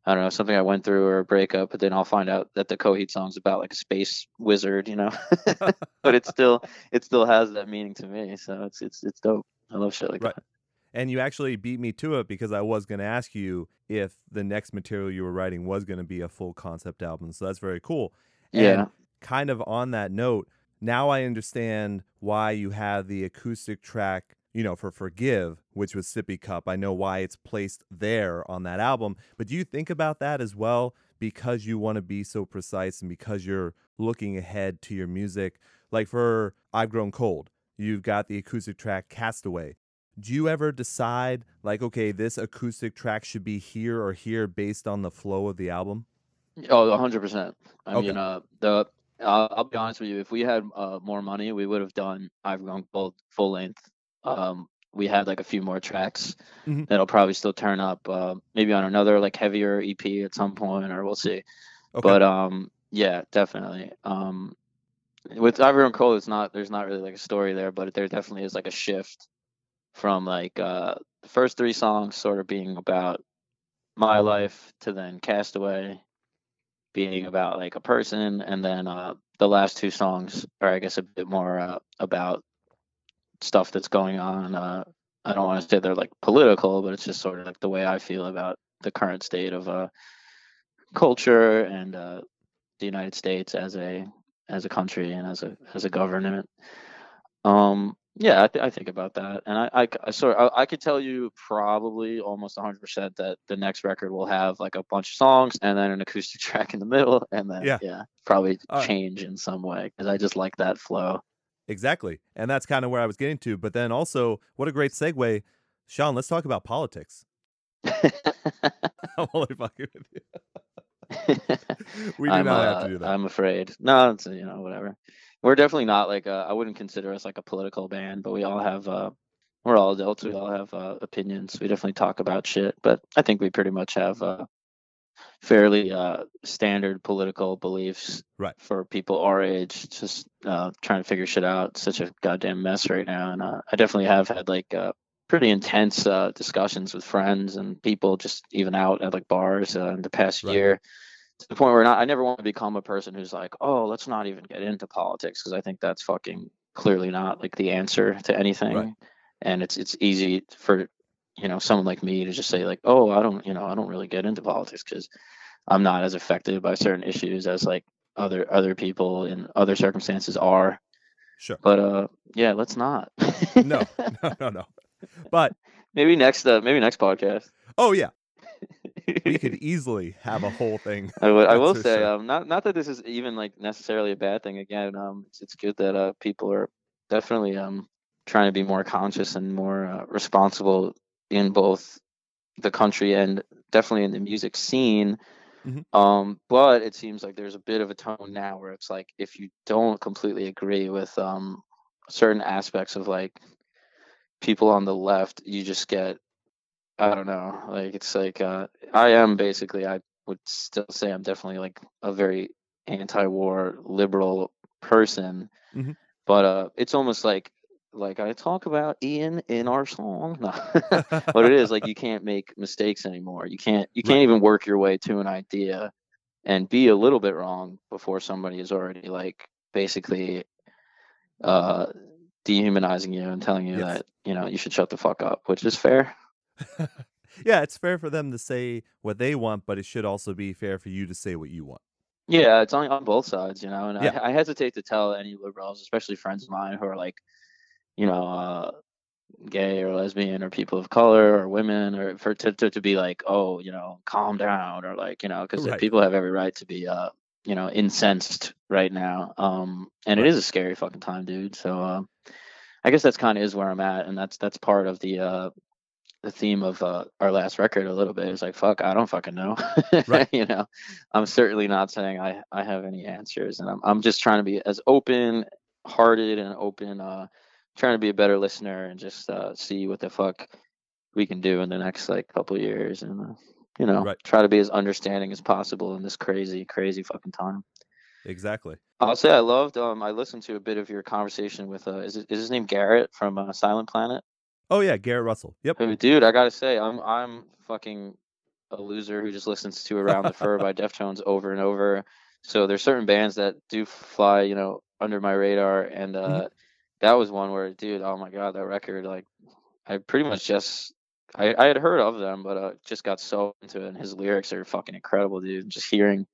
D: I don't know, something I went through or a breakup, but then I'll find out that the Coheed song's about like a space wizard, you know. but it still it still has that meaning to me. So it's it's it's dope. I love shit like
C: Right.
D: that.
C: And you actually beat me to it because I was going to ask you if the next material you were writing was going to be a full concept album. So that's very cool. And
D: Yeah.
C: kind of on that note, now I understand why you have the acoustic track, you know, for Forgive, which was Sippy Cup. I know why it's placed there on that album. But do you think about that as well because you want to be so precise and because you're looking ahead to your music? Like for I've Grown Cold, you've got the acoustic track Castaway. Do you ever decide, like, okay, this acoustic track should be here or here based on the flow of the album?
D: Oh, 100%. I
C: Okay.
D: mean, uh, the uh, I'll be honest with you. If we had uh, more money, we would have done I've Grown Cold full length. Um, we have like a few more tracks
C: Mhm.
D: that'll probably still turn up. Uh, maybe on another like heavier EP at some point, or we'll see.
C: Okay.
D: But um, yeah, definitely. Um, with I've Grown Cold, it's not there's not really like a story there, but there definitely is like a shift from like uh the first three songs sort of being about my life to then Castaway being about like a person, and then uh the last two songs are I guess a bit more uh, about stuff that's going on. Uh, I don't want to say they're like political, but it's just sort of like the way I feel about the current state of uh culture and uh the United States as a as a country and as a as a government. Um, yeah, I, th- I think about that, and I I, I sort I, I could tell you probably almost 100 percent that the next record will have like a bunch of songs and then an acoustic track in the middle, and then
C: Yeah.
D: yeah, probably
C: Uh,
D: change in some way because I just like that flow.
C: Exactly. And that's kind of where I was getting to. But then also, what a great segue. Sean, let's talk about politics. I'm only fucking with you. We do
D: I'm,
C: not have
D: uh,
C: to do that.
D: I'm afraid. No, it's you know whatever. We're definitely not like uh, I wouldn't consider us like a political band, but we all have uh, we're all adults. We all have uh, opinions. We definitely talk about shit, but I think we pretty much have uh, fairly uh, standard political beliefs
C: Right.
D: for people our age. Just uh, trying to figure shit out. It's such a goddamn mess right now, and uh, I definitely have had like uh, pretty intense uh, discussions with friends and people just even out at like bars uh, in the past
C: Right.
D: year to the point where not, I never want to become a person who's like, oh, let's not even get into politics because I think that's fucking clearly not like the answer to anything.
C: Right.
D: And it's it's easy for you know someone like me to just say like, oh, I don't you know I don't really get into politics because I'm not as affected by certain issues as like other other people in other circumstances are.
C: Sure.
D: But uh, yeah, let's not.
C: No, no, no, no. But
D: maybe next uh, maybe next podcast.
C: oh yeah, we could easily have a whole thing.
D: I would. I will say,
C: sure.
D: um, not not that this is even like necessarily a bad thing. Again, um, it's, it's good that uh people are definitely um trying to be more conscious and more uh, responsible in both the country and definitely in the music scene.
C: Mhm.
D: Um, but it seems like there's a bit of a tone now where it's like if you don't completely agree with um certain aspects of like people on the left, you just get I don't know. Like it's like uh I am basically I would still say I'm definitely like a very anti-war liberal person.
C: Mhm.
D: But uh it's almost like like I talk about Ian in our song. But it is like you can't make mistakes anymore. You can't you can't even work your way to an idea and be a little bit wrong before somebody is already like basically uh dehumanizing you and telling you
C: Yes.
D: that, you know, you should shut the fuck up, which is fair.
C: yeah, it's fair for them to say what they want, but it should also be fair for you to say what you want.
D: Yeah, it's on on both sides, you know. And
C: Yeah.
D: I, I hesitate to tell any liberals, especially friends of mine who are like, you know, uh, gay or lesbian or people of color or women, or for to, to, to be like, oh, you know, calm down, or like, you know, because
C: Right.
D: people have every right to be, uh, you know, incensed right now. Um, and it
C: Right.
D: is a scary fucking time, dude. So, uh, I guess that's kind of is where I'm at, and that's that's part of the uh, the theme of uh, our last record a little bit. It's like, fuck, I don't fucking know.
C: Right.
D: you know, I'm certainly not saying I, I have any answers, and I'm I'm just trying to be as open hearted and open, uh, trying to be a better listener and just uh, see what the fuck we can do in the next like couple years, and uh, you know,
C: Right.
D: try to be as understanding as possible in this crazy, crazy fucking time.
C: Exactly.
D: I'll say I loved. Um, I listened to a bit of your conversation with. Uh, is it, is his name Garrett from uh, Silent Planet?
C: Oh yeah, Garrett Russell. Yep.
D: Dude, I gotta say, I'm I'm fucking a loser who just listens to Around the Fur by Deftones over and over. So there's certain bands that do fly, you know, under my radar, and uh, that was one where, dude, oh my god, that record, like, I pretty much just. I, I had heard of them, but uh, just got so into it, and his lyrics are fucking incredible, dude. Just hearing,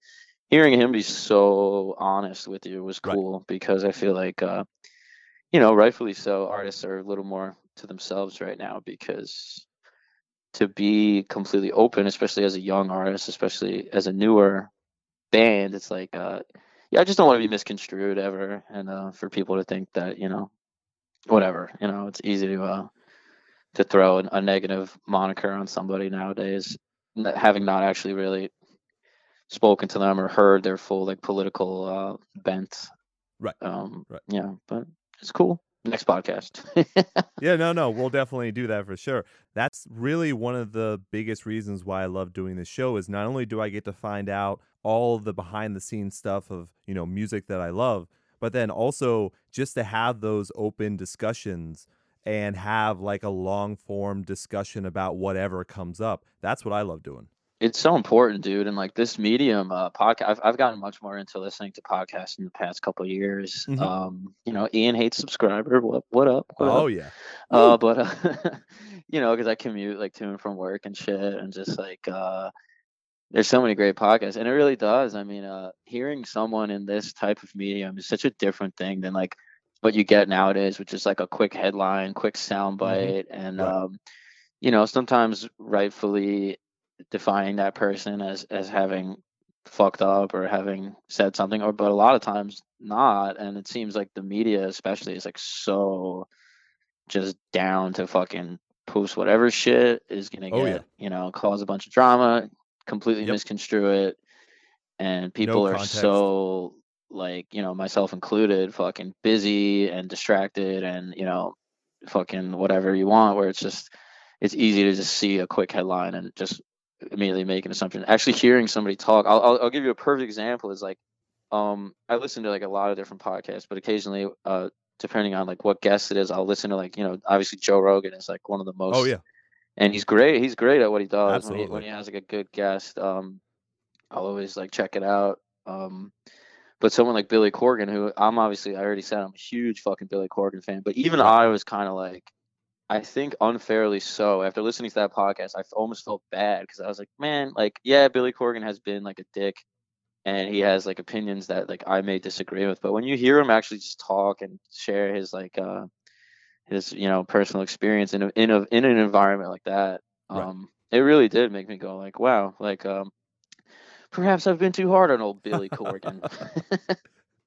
D: hearing him be so honest with you was
C: Right.
D: cool because I feel like, uh, you know, rightfully so, artists are a little more to themselves right now because to be completely open, especially as a young artist, especially as a newer band, it's like, uh, yeah, I just don't want to be misconstrued ever, and uh, for people to think that you know, whatever, you know, it's easy to uh, to throw an, a negative moniker on somebody nowadays, having not actually really spoken to them or heard their full like political uh, bent.
C: Right.
D: Um,
C: Right.
D: Yeah, but it's cool. Next podcast.
C: Yeah, no, no, we'll definitely do that for sure. That's really one of the biggest reasons why I love doing this show is not only do I get to find out all the behind the scenes stuff of, you know, music that I love, but then also just to have those open discussions and have like a long form discussion about whatever comes up. That's what I love doing.
D: It's so important, dude. And like this medium, uh, podcast, I've, I've gotten much more into listening to podcasts in the past couple of years.
C: Mhm.
D: Um, you know, Ian hates subscriber. What, what up? What
C: oh
D: up?
C: yeah.
D: Uh, but uh, you know, because I commute like to and from work and shit, and just like uh, there's so many great podcasts, and it really does. I mean, uh, hearing someone in this type of medium is such a different thing than like what you get nowadays, which is like a quick headline, quick soundbite, and
C: Right.
D: um, you know, sometimes rightfully defining that person as as having fucked up or having said something, or but a lot of times not, and it seems like the media, especially, is like so just down to fucking post whatever shit is gonna
C: Oh,
D: get
C: yeah.
D: you know cause a bunch of drama completely
C: Yep.
D: misconstrue it and people are
C: context.
D: so like you know myself included fucking busy and distracted and you know fucking whatever you want where it's just it's easy to just see a quick headline and just immediately make an assumption actually hearing somebody talk i'll, I'll, I'll give you a perfect example is like um i listen to like a lot of different podcasts but occasionally uh depending on like what guest it is i'll listen to like you know obviously joe rogan is like one of the most
C: Oh yeah.
D: and he's great. He's great at what he does. When he,
C: Absolutely.
D: when he has like a good guest, um, I'll always like check it out. Um, but someone like Billy Corgan, who I'm obviously, I already said I'm a huge fucking Billy Corgan fan, but even I was kind of like, I think unfairly so. After listening to that podcast, I almost felt bad because I was like, man, like, yeah, Billy Corgan has been like a dick, and he has like opinions that like I may disagree with. But when you hear him actually just talk and share his like uh his you know personal experience in a, in a in an environment like that,
C: Right.
D: um, it really did make me go like, wow, like um, perhaps I've been too hard on old Billy Corgan.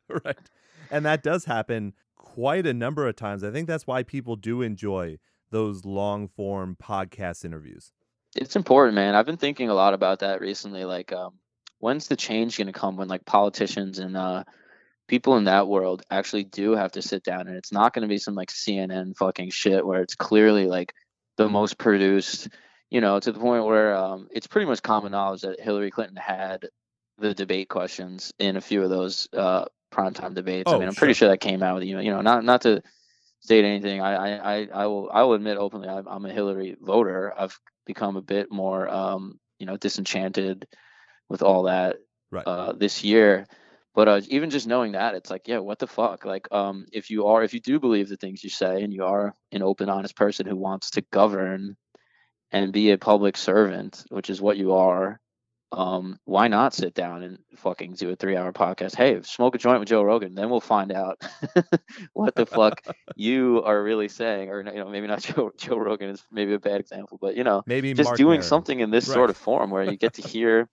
C: right. And that does happen quite a number of times. I think that's why people do enjoy those long form podcast interviews.
D: it's important, man. I've been thinking a lot about that recently. Like, um, when's the change going to come when like politicians and uh, people in that world actually do have to sit down and it's not going to be some like CNN fucking shit where it's clearly like the most produced, you know, to the point where um, it's pretty much common knowledge that Hillary Clinton had the debate questions in a few of those uh, primetime debates. I
C: Oh,
D: mean, I'm pretty
C: sure.
D: that came out with you, you know, not not to state anything. I I I, I will I will admit openly I'm, I'm a Hillary voter. I've become a bit more um, you know disenchanted with all that
C: Right.
D: uh, this year. But uh, even just knowing that, it's like, yeah, what the fuck? Like, um, if you are, if you do believe the things you say, and you are an open, honest person who wants to govern and be a public servant, which is what you are, um, why not sit down and fucking do a three hour podcast? Hey, smoke a joint with Joe Rogan, then we'll find out what the fuck you are really saying. Or you know, maybe not Joe Joe Rogan is maybe a bad example, but you know,
C: Maybe
D: just
C: Mark
D: doing
C: Maron.
D: something in this
C: Right.
D: sort of form where you get to hear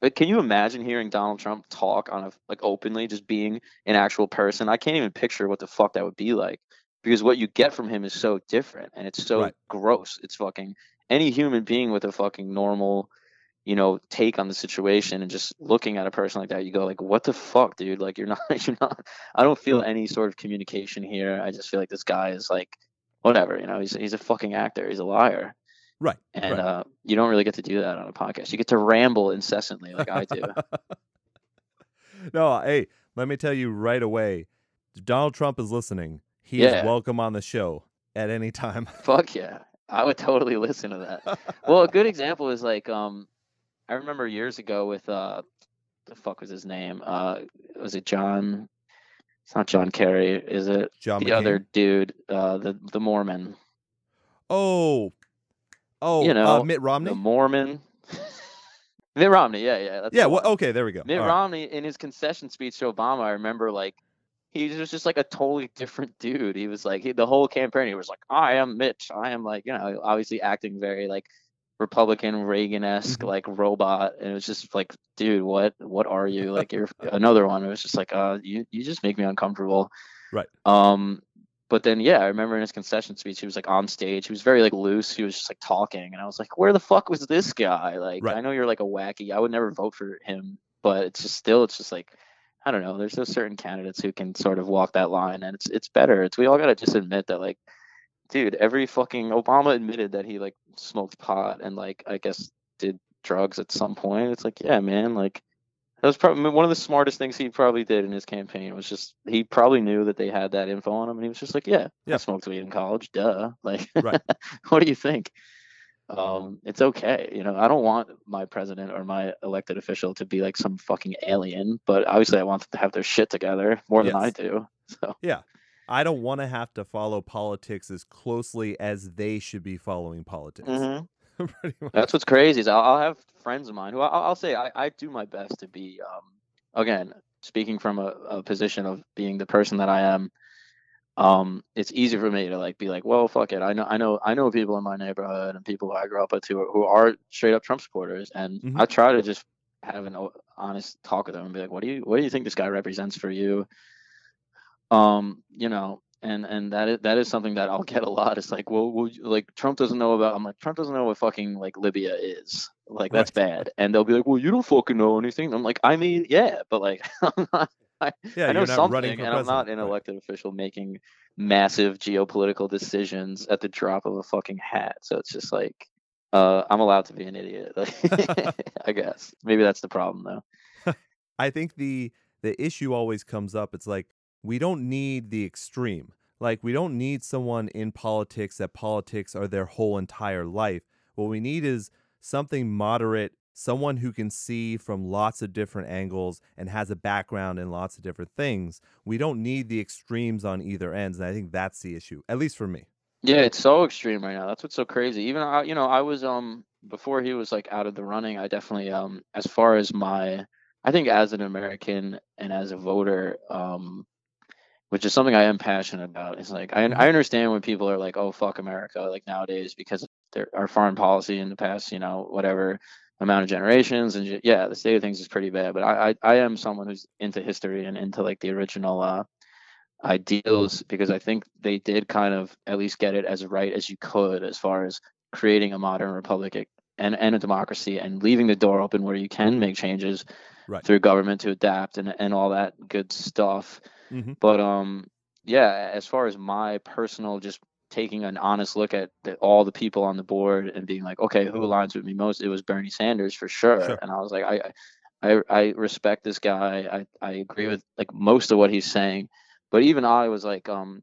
D: like can you imagine hearing Donald Trump talk on a like openly just being an actual person? I can't even picture what the fuck that would be like because what you get from him is so different and it's so
C: Right.
D: gross. It's fucking any human being with a fucking normal you know take on the situation and just looking at a person like that you go like what the fuck dude like you're not you're not i don't feel any sort of communication here i just feel like this guy is like whatever you know he's, he's a fucking actor he's a liar
C: Right.
D: and
C: right.
D: uh, you don't really get to do that on a podcast. You get to ramble incessantly like I do.
C: no, hey, let me tell you right away. If Donald Trump is listening. He
D: Yeah.
C: is welcome on the show at any time.
D: Fuck yeah, I would totally listen to that. Well, a good example is like um, I remember years ago with uh, the fuck was his name? Uh, was it John? It's not John Kerry, is it?
C: John
D: the
C: McCain.
D: other dude, uh, the the Mormon,
C: Oh, oh,
D: You
C: uh,
D: know,
C: Mitt Romney.
D: the Mormon. Mitt Romney, yeah, yeah. That's
C: yeah. Well, okay. There we go.
D: Mitt
C: All right.
D: Romney in his concession speech to Obama, I remember like he was just like a totally different dude. He was like he, the whole campaign. He was like, "I am Mitch. I am like you know, obviously acting very like Republican Reagan esque
C: Mhm.
D: like robot." And it was just like, dude, what what are you? Like you're another one. It was just like, uh, you you just make me uncomfortable.
C: Right.
D: Um. But then, yeah, I remember in his concession speech, he was like on stage. He was very like loose. He was just like talking, and I was like, "Where the fuck was this guy?" Like,
C: Right.
D: I know you're like a wacky. I would never vote for him, but it's just still, it's just like, I don't know. There's those certain candidates who can sort of walk that line, and it's it's better. It's we all gotta just admit that, like, dude, every fucking Obama admitted that he like smoked pot and like I guess did drugs at some point. It's like, yeah, man, like. That was probably one of the smartest things he probably did in his campaign. Was just he probably knew that they had that info on him, and he was just like, "Yeah,
C: Yeah.
D: I smoked weed in college. Duh. Like,
C: Right.
D: what do you think? Um, it's okay. You know, I don't want my president or my elected official to be like some fucking alien, but obviously I want them to have their shit together more than I do. So
C: I don't want to have to follow politics as closely as they should be following politics.
D: Mhm. That's what's crazy is I'll, I'll have friends of mine who I'll, I'll say I, I do my best to be, um, again, speaking from a, a position of being the person that I am. Um, it's easy for me to like be like, well, fuck it. I know, I know, I know people in my neighborhood and people who I grew up with who, are- who are straight up Trump supporters, and
C: Mhm.
D: I try to just have an honest talk with them and be like, what do you, what do you think this guy represents for you? Um, you know, and and that is that is something that I'll get a lot. It's like, well, like Trump doesn't know about. I'm like, Trump doesn't know what fucking like Libya is. Like that's bad. And they'll be like, well, you don't fucking know anything. I'm like, I mean, yeah, but like, I'm not,
C: Yeah,
D: I know
C: you're not running
D: something, and I'm not an
C: Right.
D: elected official making massive geopolitical decisions at the drop of a fucking hat. So it's just like, uh, I'm allowed to be an idiot. I guess maybe that's the problem though.
C: I think the the issue always comes up. It's like we don't need the extreme. Like we don't need someone in politics that politics are their whole entire life. What we need is something moderate, someone who can see from lots of different angles and has a background in lots of different things. We don't need the extremes on either ends, and I think that's the issue, at least for me.
D: Yeah, it's so extreme right now. That's what's so crazy. Even I, you know, I was um before he was like out of the running. I definitely um as far as my, I think as an American and as a voter, um, which is something I am passionate about. It's like I. I understand when people are like, oh fuck America, like nowadays because there our foreign policy in the past, you know, whatever amount of generations and ju- yeah, the state of things is pretty bad. But I I, I am someone who's into history and into like the original uh ideals because I think they did kind of at least get it as right as you could as far as creating a modern republic and, and a democracy and leaving the door open where you can make changes
C: Right.
D: through government to adapt and, and all that good stuff.
C: Mhm.
D: But um yeah, as far as my personal just taking an honest look at the, all the people on the board and being like, okay, who aligns with me most? It was Bernie Sanders for sure.
C: Sure.
D: And I was like, I, I, I respect this guy. I, I agree with like most of what he's saying. But even I was like, um,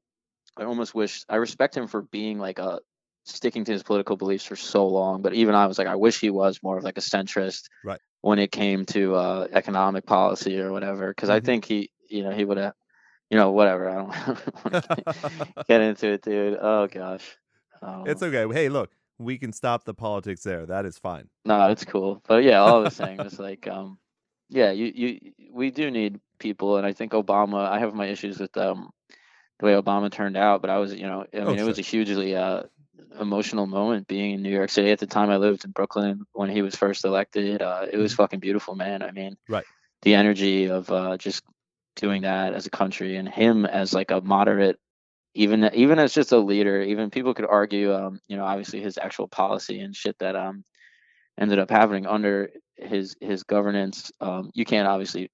D: I almost wish I respect him for being like a sticking to his political beliefs for so long. But even I was like, I wish he was more of like a centrist
C: Right.
D: when it came to uh, economic policy or whatever. Because I
C: Mhm.
D: think he, you know, he would have, you know, whatever. I don't want to get into it, dude. Oh gosh. Um,
C: It's okay. Hey, look, we can stop the politics there. That is fine.
D: No, it's cool. But yeah, all I was saying was like, um, yeah, you, you, we do need people, and I think Obama. I have my issues with um, the way Obama turned out, but I was, you know, I
C: Oh,
D: mean, it was a hugely uh, emotional moment being in New York City at the time. I lived in Brooklyn when he was first elected. Uh, it was
C: Mhm.
D: fucking beautiful, man. I mean,
C: Right.
D: the energy of uh, just doing that as a country, and him as like a moderate. Even even as just a leader, even people could argue, um, you know, obviously his actual policy and shit that um ended up happening under his his governance. Um, you can't obviously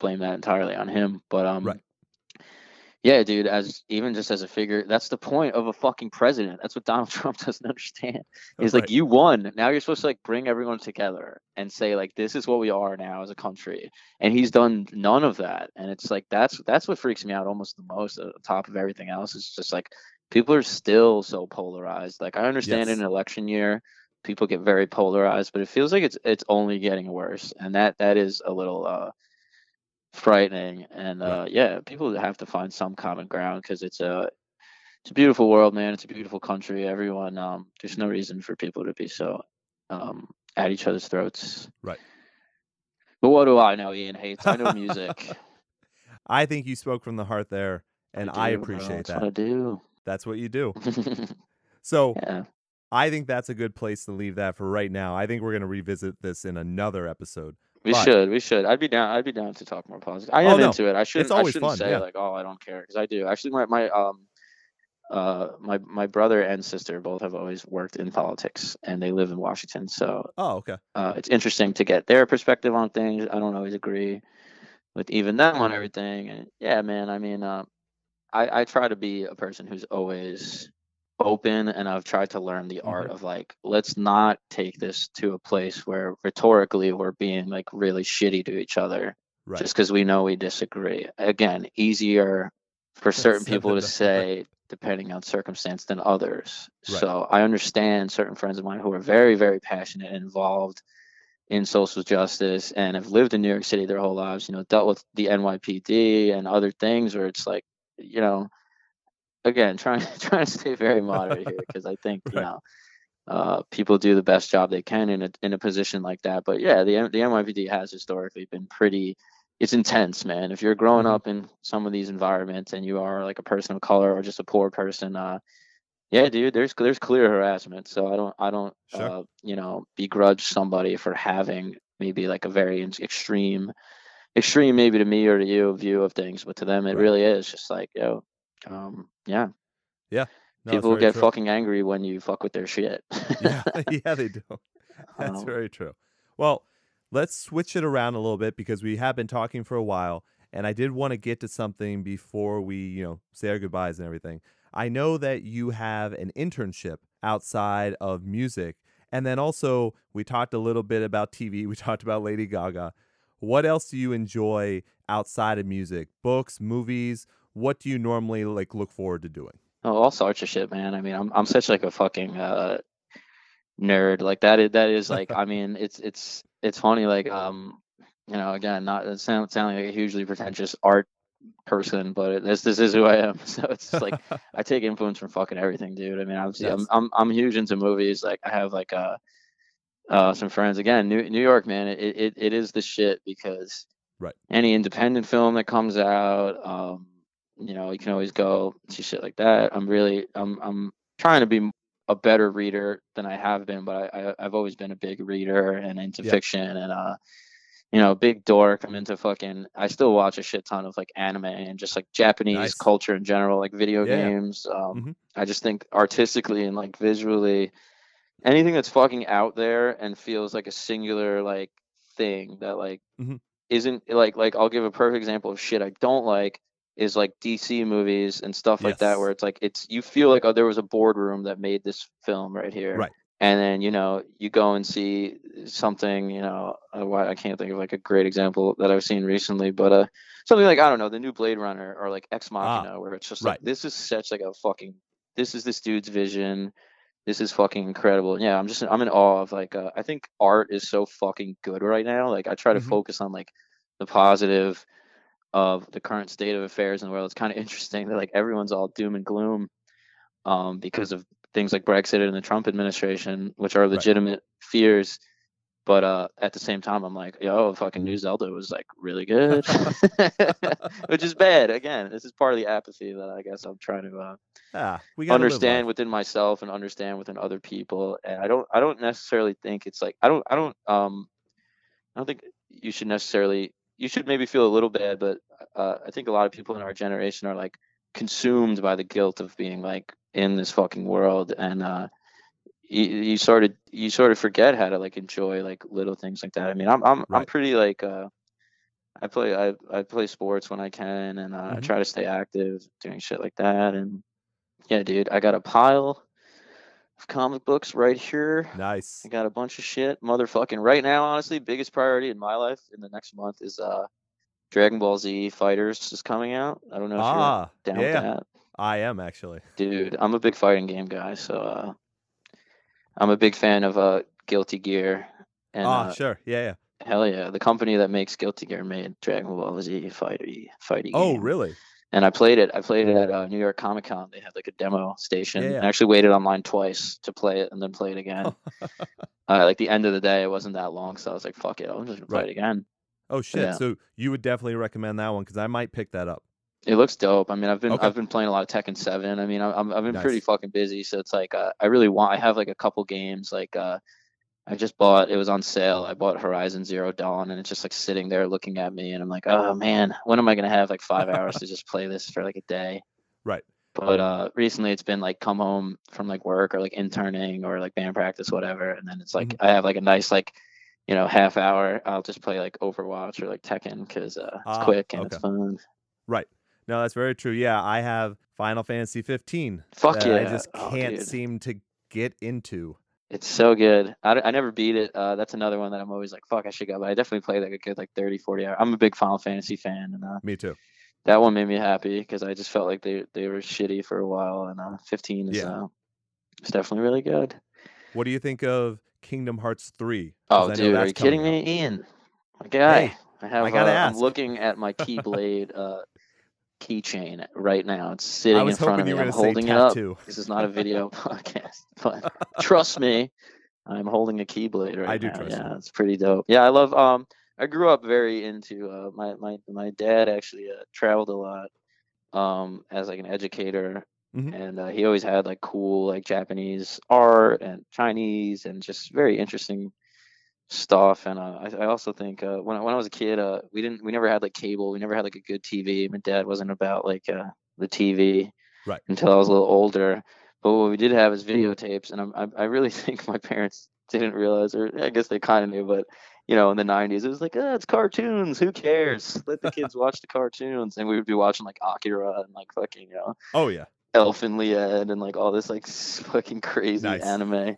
D: blame that entirely on him, but um,
C: Right.
D: Yeah, dude, as even just as a figure, that's the point of a fucking president. That's what Donald Trump doesn't understand. He's
C: Right.
D: like, you won. Now you're supposed to like bring everyone together and say like, this is what we are now as a country. And he's done none of that. And it's like that's that's what freaks me out almost the most. On top of everything else, It's just like people are still so polarized. Like I understand
C: Yes.
D: in an election year, people get very polarized, but it feels like it's it's only getting worse. And that that is a little uh frightening. And uh yeah people have to find some common ground because it's a it's a beautiful world man. It's a beautiful country. Everyone um there's no reason for people to be so um at each other's throats.
C: Right.
D: but what do i know ian hates? I know music.
C: I think you spoke from the heart there, and I,
D: do, bro,
C: appreciate
D: that's what i do.
C: That's what you do. So
D: yeah.
C: I think that's a good place to leave that for right now. I think we're going to revisit this in another episode.
D: We
C: But-
D: should we should i'd be down i'd be down to talk more politics i
C: Oh,
D: am
C: no.
D: into it i shouldn't i shouldn't
C: fun,
D: say
C: yeah.
D: like oh i don't care because i do actually my my um uh my my brother and sister both have always worked in politics and they live in washington so
C: Oh, okay.
D: uh, it's interesting to get their perspective on things. I don't always agree with even them on everything. And yeah, man, I mean, uh, I, I try to be a person who's always open and I've tried to learn the art mm-hmm. of like, let's not take this to a place where rhetorically we're being like really shitty to each other
C: Right.
D: just because we know we disagree. Again, easier for certain
C: Said
D: people to say depending on circumstance than others.
C: Right.
D: So I understand certain friends of mine who are very, very passionate and involved in social justice and have lived in New York City their whole lives, you know, dealt with the NYPD and other things where it's like, you know, again, trying trying to stay very moderate here because I think, you know, uh, people do the best job they can in a in a position like that. But yeah, the the NYPD has historically been pretty. It's intense, man. If you're growing
C: Mhm.
D: up in some of these environments and you are like a person of color or just a poor person, uh, yeah, dude, there's there's clear harassment. So I don't I don't
C: Sure.
D: uh, you know begrudge somebody for having maybe like a very extreme, extreme maybe to me or to you view of things, but to them it
C: Right.
D: really is just like yo, um, yeah,
C: No,
D: people get
C: true.
D: fucking angry when you fuck with their shit.
C: yeah, yeah, they do. That's
D: Um,
C: very true. Well, let's switch it around a little bit because we have been talking for a while, and I did want to get to something before we, you know, say our goodbyes and everything. I know that you have an internship outside of music, and then also we talked a little bit about TV. We talked about Lady Gaga. What else do you enjoy outside of music? Books, movies? What do you normally like look forward to doing?
D: Oh, all sorts of shit, man. I mean, I'm I'm such like a fucking uh, nerd. Like that is that is like I mean, it's it's it's funny. Like um, you know, again, not it sound sounding like a hugely pretentious art person, but it, this this is who I am. So it's just like I take influence from fucking everything, dude. I mean, obviously,
C: Yes.
D: I'm I'm I'm huge into movies. Like I have like uh, uh some friends. Again, New New York, man. It it, it is the shit because
C: Right.
D: any independent film that comes out, um, you know, you can always go see shit like that. I'm really I'm I'm trying to be a better reader than I have been, but I, I I've always been a big reader and into
C: Yeah.
D: fiction and uh you know, big dork. I'm into fucking. I still watch a shit ton of like anime and just like Japanese
C: Nice.
D: culture in general, like video
C: Yeah,
D: games. Um,
C: Mhm.
D: I just think artistically and like visually, anything that's fucking out there and feels like a singular like thing that like
C: Mhm.
D: isn't like like I'll give a perfect example of shit I don't like is like DC movies and stuff like that where it's like it's you feel like oh there was a boardroom that made this film right here
C: Right.
D: and then you know you go and see something you know uh, why I can't think of like a great example that I've seen recently but uh something like I don't know the new Blade Runner or like Ex Machina where it's just like
C: right.
D: this is such like a fucking this is this dude's vision this is fucking incredible yeah I'm just I'm in awe of like uh, I think art is so fucking good right now like I try to
C: Mhm.
D: focus on like the positive of the current state of affairs in the world it's kind of interesting that like everyone's all doom and gloom um because of things like Brexit and the Trump administration, which are
C: Right.
D: legitimate fears. But uh, at the same time, I'm like, yo, fucking New Zelda was like really good, which is bad. Again, this is part of the apathy that I guess I'm trying to uh,
C: Ah, we
D: understand within myself and understand within other people. And I don't, I don't necessarily think it's like I don't, I don't, um, I don't think you should necessarily. You should maybe feel a little bad, but uh, I think a lot of people in our generation are like consumed by the guilt of being like in this fucking world and uh you, you sort of you sort of forget how to like enjoy like little things like that i mean i'm i'm, I'm pretty like uh i play I, I play sports when i can and uh, i
C: Mhm.
D: try to stay active doing shit like that and yeah dude i got a pile of comic books right here
C: Nice.
D: I got a bunch of shit. Motherfucking right now, honestly, biggest priority in my life in the next month is uh Dragon Ball Z Fighters is coming out. I don't know if
C: Ah,
D: you're down
C: yeah,
D: with that.
C: I am actually.
D: Dude, I'm a big fighting game guy, so uh I'm a big fan of uh Guilty Gear. And
C: ah,
D: uh,
C: sure. Yeah, yeah.
D: hell yeah, the company that makes Guilty Gear made Dragon Ball Z fighty fighting
C: Oh,
D: game.
C: really?
D: And I played it. I played it at uh, New York Comic Con. They had like a demo station.
C: Yeah, yeah.
D: I actually waited online twice to play it and then play it again. uh, like the end of the day, it wasn't that long, so I was like, "Fuck it, I'm just gonna play
C: Right.
D: it again."
C: Oh shit.
D: Yeah.
C: So you would definitely recommend that one because I might pick that up.
D: It looks dope. I mean, I've been
C: Okay.
D: I've been playing a lot of Tekken Seven. I mean, I'm I've been pretty fucking busy, so it's like uh, I really want. I have like a couple games. Like uh, I just bought. It was on sale. I bought Horizon Zero Dawn, and it's just like sitting there looking at me, and I'm like, oh man, when am I gonna have like five hours to just play this for like a day?
C: Right.
D: But uh, recently it's been like come home from like work or like interning or like band practice, whatever, and then it's like
C: Mm-hmm.
D: I have like a nice like. You know, half hour. I'll just play like Overwatch or like Tekken because uh, it's
C: Ah,
D: quick and it's fun.
C: Right. No, that's very true. Yeah, I have Final Fantasy 15.
D: Fuck
C: that
D: yeah!
C: I just
D: Oh,
C: can't
D: dude.
C: seem to get into.
D: It's so good. I, I never beat it. Uh, that's another one that I'm always like, fuck, I should go. But I definitely played like a good like 30, 40 hours. I'm a big Final Fantasy fan, and uh,
C: Me too.
D: that one made me happy because I just felt like they they were shitty for a while, and uh, 15 is
C: Yeah.
D: uh, it's definitely really good.
C: What do you think of Kingdom Hearts 3?
D: Oh, dude, are you kidding
C: out.
D: me, Ian? My guy,
C: Hey,
D: I have.
C: I gotta
D: uh,
C: ask.
D: I'm looking at my Keyblade uh, keychain right now. It's sitting in front of me. I'm holding it up. This is not a video podcast, but trust me, I'm holding a Keyblade right
C: I do
D: now.
C: trust you.
D: yeah, it's pretty dope. Yeah, I love. Um, I grew up very into. Uh, my my my dad actually uh, traveled a lot. Um, as like an educator,
C: Mhm.
D: and uh, he always had like cool like Japanese art and Chinese and just very interesting stuff. And uh, I, I also think uh, when I, when I was a kid, uh, we didn't we never had like cable. We never had like a good TV. My dad wasn't about like uh, the TV
C: Right.
D: until I was a little older. But what we did have is videotapes, and I'm, I I really think my parents didn't realize, or I guess they kind of knew, but you know, in the '90s, it was like, oh, it's cartoons. Who cares? Let the kids watch the cartoons, and we would be watching like Akira and like fucking you know
C: Oh, yeah.
D: Elfen Lied and like all this like fucking crazy
C: Nice.
D: anime,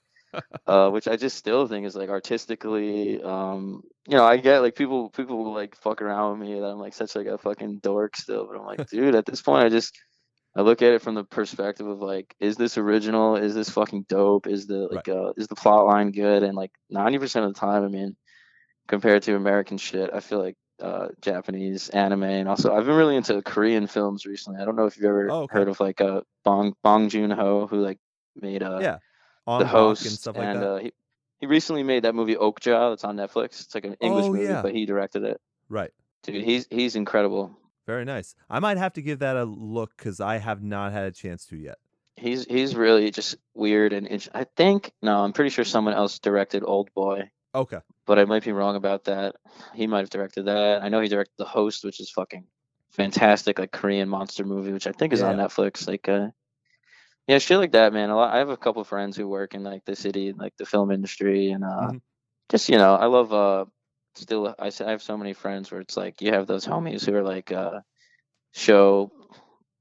D: uh, which I just still think is like artistically, um, you know, I get like people people will like fuck around with me that I'm like such like a fucking dork still, but I'm like, dude, at this point, I just I look at it from the perspective of like, is this original? Is this fucking dope? Is the like uh, is the plot line good? And like 90% of the time, I mean, compared to American shit, I feel like uh, Japanese anime and also I've been really into Korean films recently. I don't know if you've ever
C: Oh, okay.
D: heard of like uh, Bong Bong Joon Ho who like made a
C: Yeah. On
D: the host
C: and stuff like
D: and
C: that.
D: uh, he he recently made that movie Okja that's on Netflix. It's like an English
C: Oh,
D: movie,
C: yeah.
D: but he directed it.
C: right.
D: Dude, he's he's incredible.
C: Very nice. I might have to give that a look because I have not had a chance to yet.
D: He's he's really just weird and int- I think no, I'm pretty sure someone else directed Old Boy,
C: Okay.
D: but I might be wrong about that. He might have directed that. I know he directed The Host, which is fucking fantastic, like Korean monster movie, which I think is on Netflix. Like, uh, yeah, shit like that, man. A lot. I have a couple friends who work in like the city, like the film industry, and uh,
C: Mhm.
D: just you know, I love. Uh, still, I have so many friends where it's like you have those homies who are like uh, show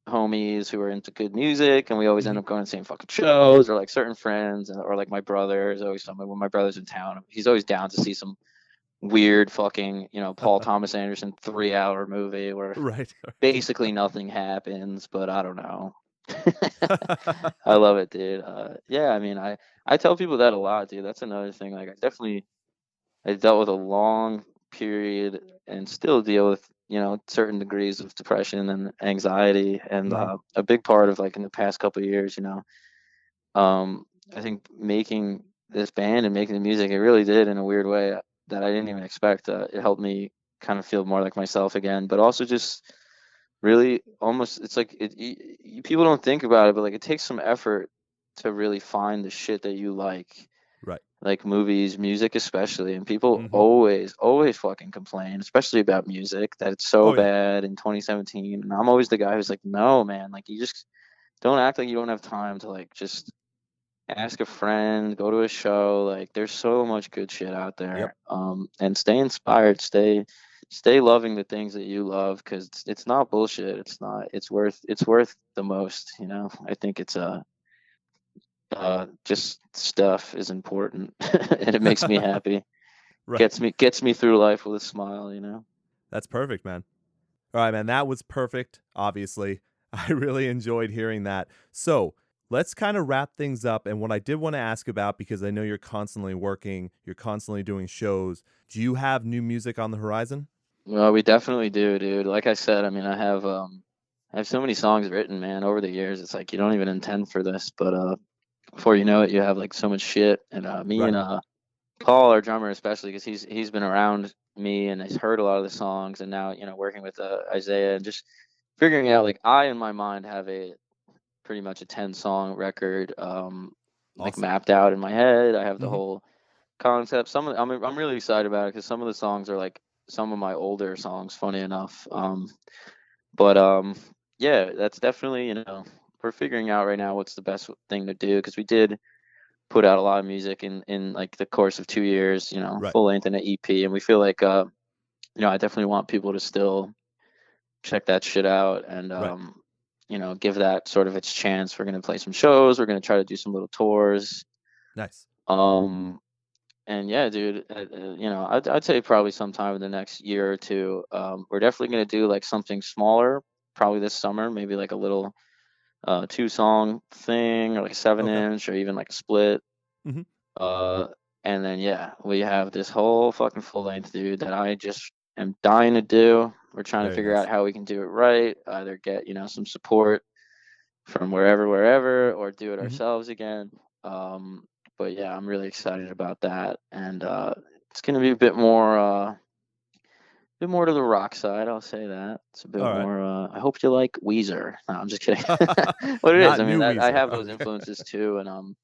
D: homies who are into good music, and we always end
C: Mhm.
D: up going to the same fucking shows, or like certain friends, and- or like my brother is always something. When my brother's in town, he's always down to see some weird fucking you know Paul Thomas Anderson three hour movie where
C: Right.
D: basically nothing happens, but I don't know. I love it, dude. Uh, yeah, I mean, I I tell people that a lot, dude. That's another thing. Like, I definitely I dealt with a long period and still deal with you know certain degrees of depression and anxiety, and
C: Mhm.
D: uh, a big part of like in the past couple of years, you know, um, I think making this band and making the music, it really did in a weird way that I didn't even expect. Uh, it helped me kind of feel more like myself again, but also just really almost it's like it, y- people don't think about it, but like it takes some effort to really find the shit that you like
C: Right.
D: like movies, music especially, and people
C: Mhm.
D: always, always fucking complain, especially about music, that it's so
C: Oh, yeah.
D: bad in 2017. And I'm always the guy who's like, no, man, like you just don't act like you don't have time to like just ask a friend, go to a show. Like there's so much good shit out there. yep. Um, and stay inspired, stay, stay loving the things that you love because it's, it's not bullshit. It's not. It's worth. It's worth the most. You know. I think it's uh uh, just stuff is important and it makes me happy
C: Right.
D: gets me gets me through life with a smile you know
C: That's perfect, man. All right, man. That was perfect, obviously. I really enjoyed hearing that. So let's kind of wrap things up. And what I did want to ask about, because I know you're constantly working, you're constantly doing shows, do you have new music on the horizon?
D: well we definitely do dude like i said i mean i have um i have so many songs written man over the years it's like you don't even intend for this but uh before you know it you have like so much shit and uh me and uh paul our drummer especially because he's he's been around me and he's heard a lot of the songs and now you know working with uh, isaiah and just figuring out like i in my mind have a pretty much a 10 song record um like mapped out in my head i have the
C: Mhm.
D: whole concept some of I'm, I'm really excited about it because some of the songs are like some of my older songs funny enough um but um yeah that's definitely you know we're figuring out right now what's the best thing to do because we did put out a lot of music in in like the course of two years you know
C: Right.
D: full length and an ep and we feel like uh you know i definitely want people to still check that shit out and
C: Right.
D: You know give that sort of its chance we're going to play some shows we're going to try to do some little tours
C: Nice.
D: um, and yeah, dude, uh, uh, you know, I'd, I'd say probably sometime in the next year or two, um, we're definitely gonna do like something smaller, probably this summer, maybe like a little uh, two song thing or like a seven
C: Okay.
D: inch or even like a split.
C: Mhm.
D: Uh, and then yeah, we have this whole fucking full length, dude, that I just am dying to do. We're trying to figure out how we can do it right, either get you know some support from wherever, wherever, or do it
C: Mhm.
D: ourselves again. Um, but yeah, I'm really excited about that, and uh, it's gonna be a bit more, uh, a bit more to the rock side. I'll say that it's a bit
C: All right.
D: more. Uh, I hope you like Weezer. No, I'm just kidding. what it is, I mean, that, I have those influences too, and um,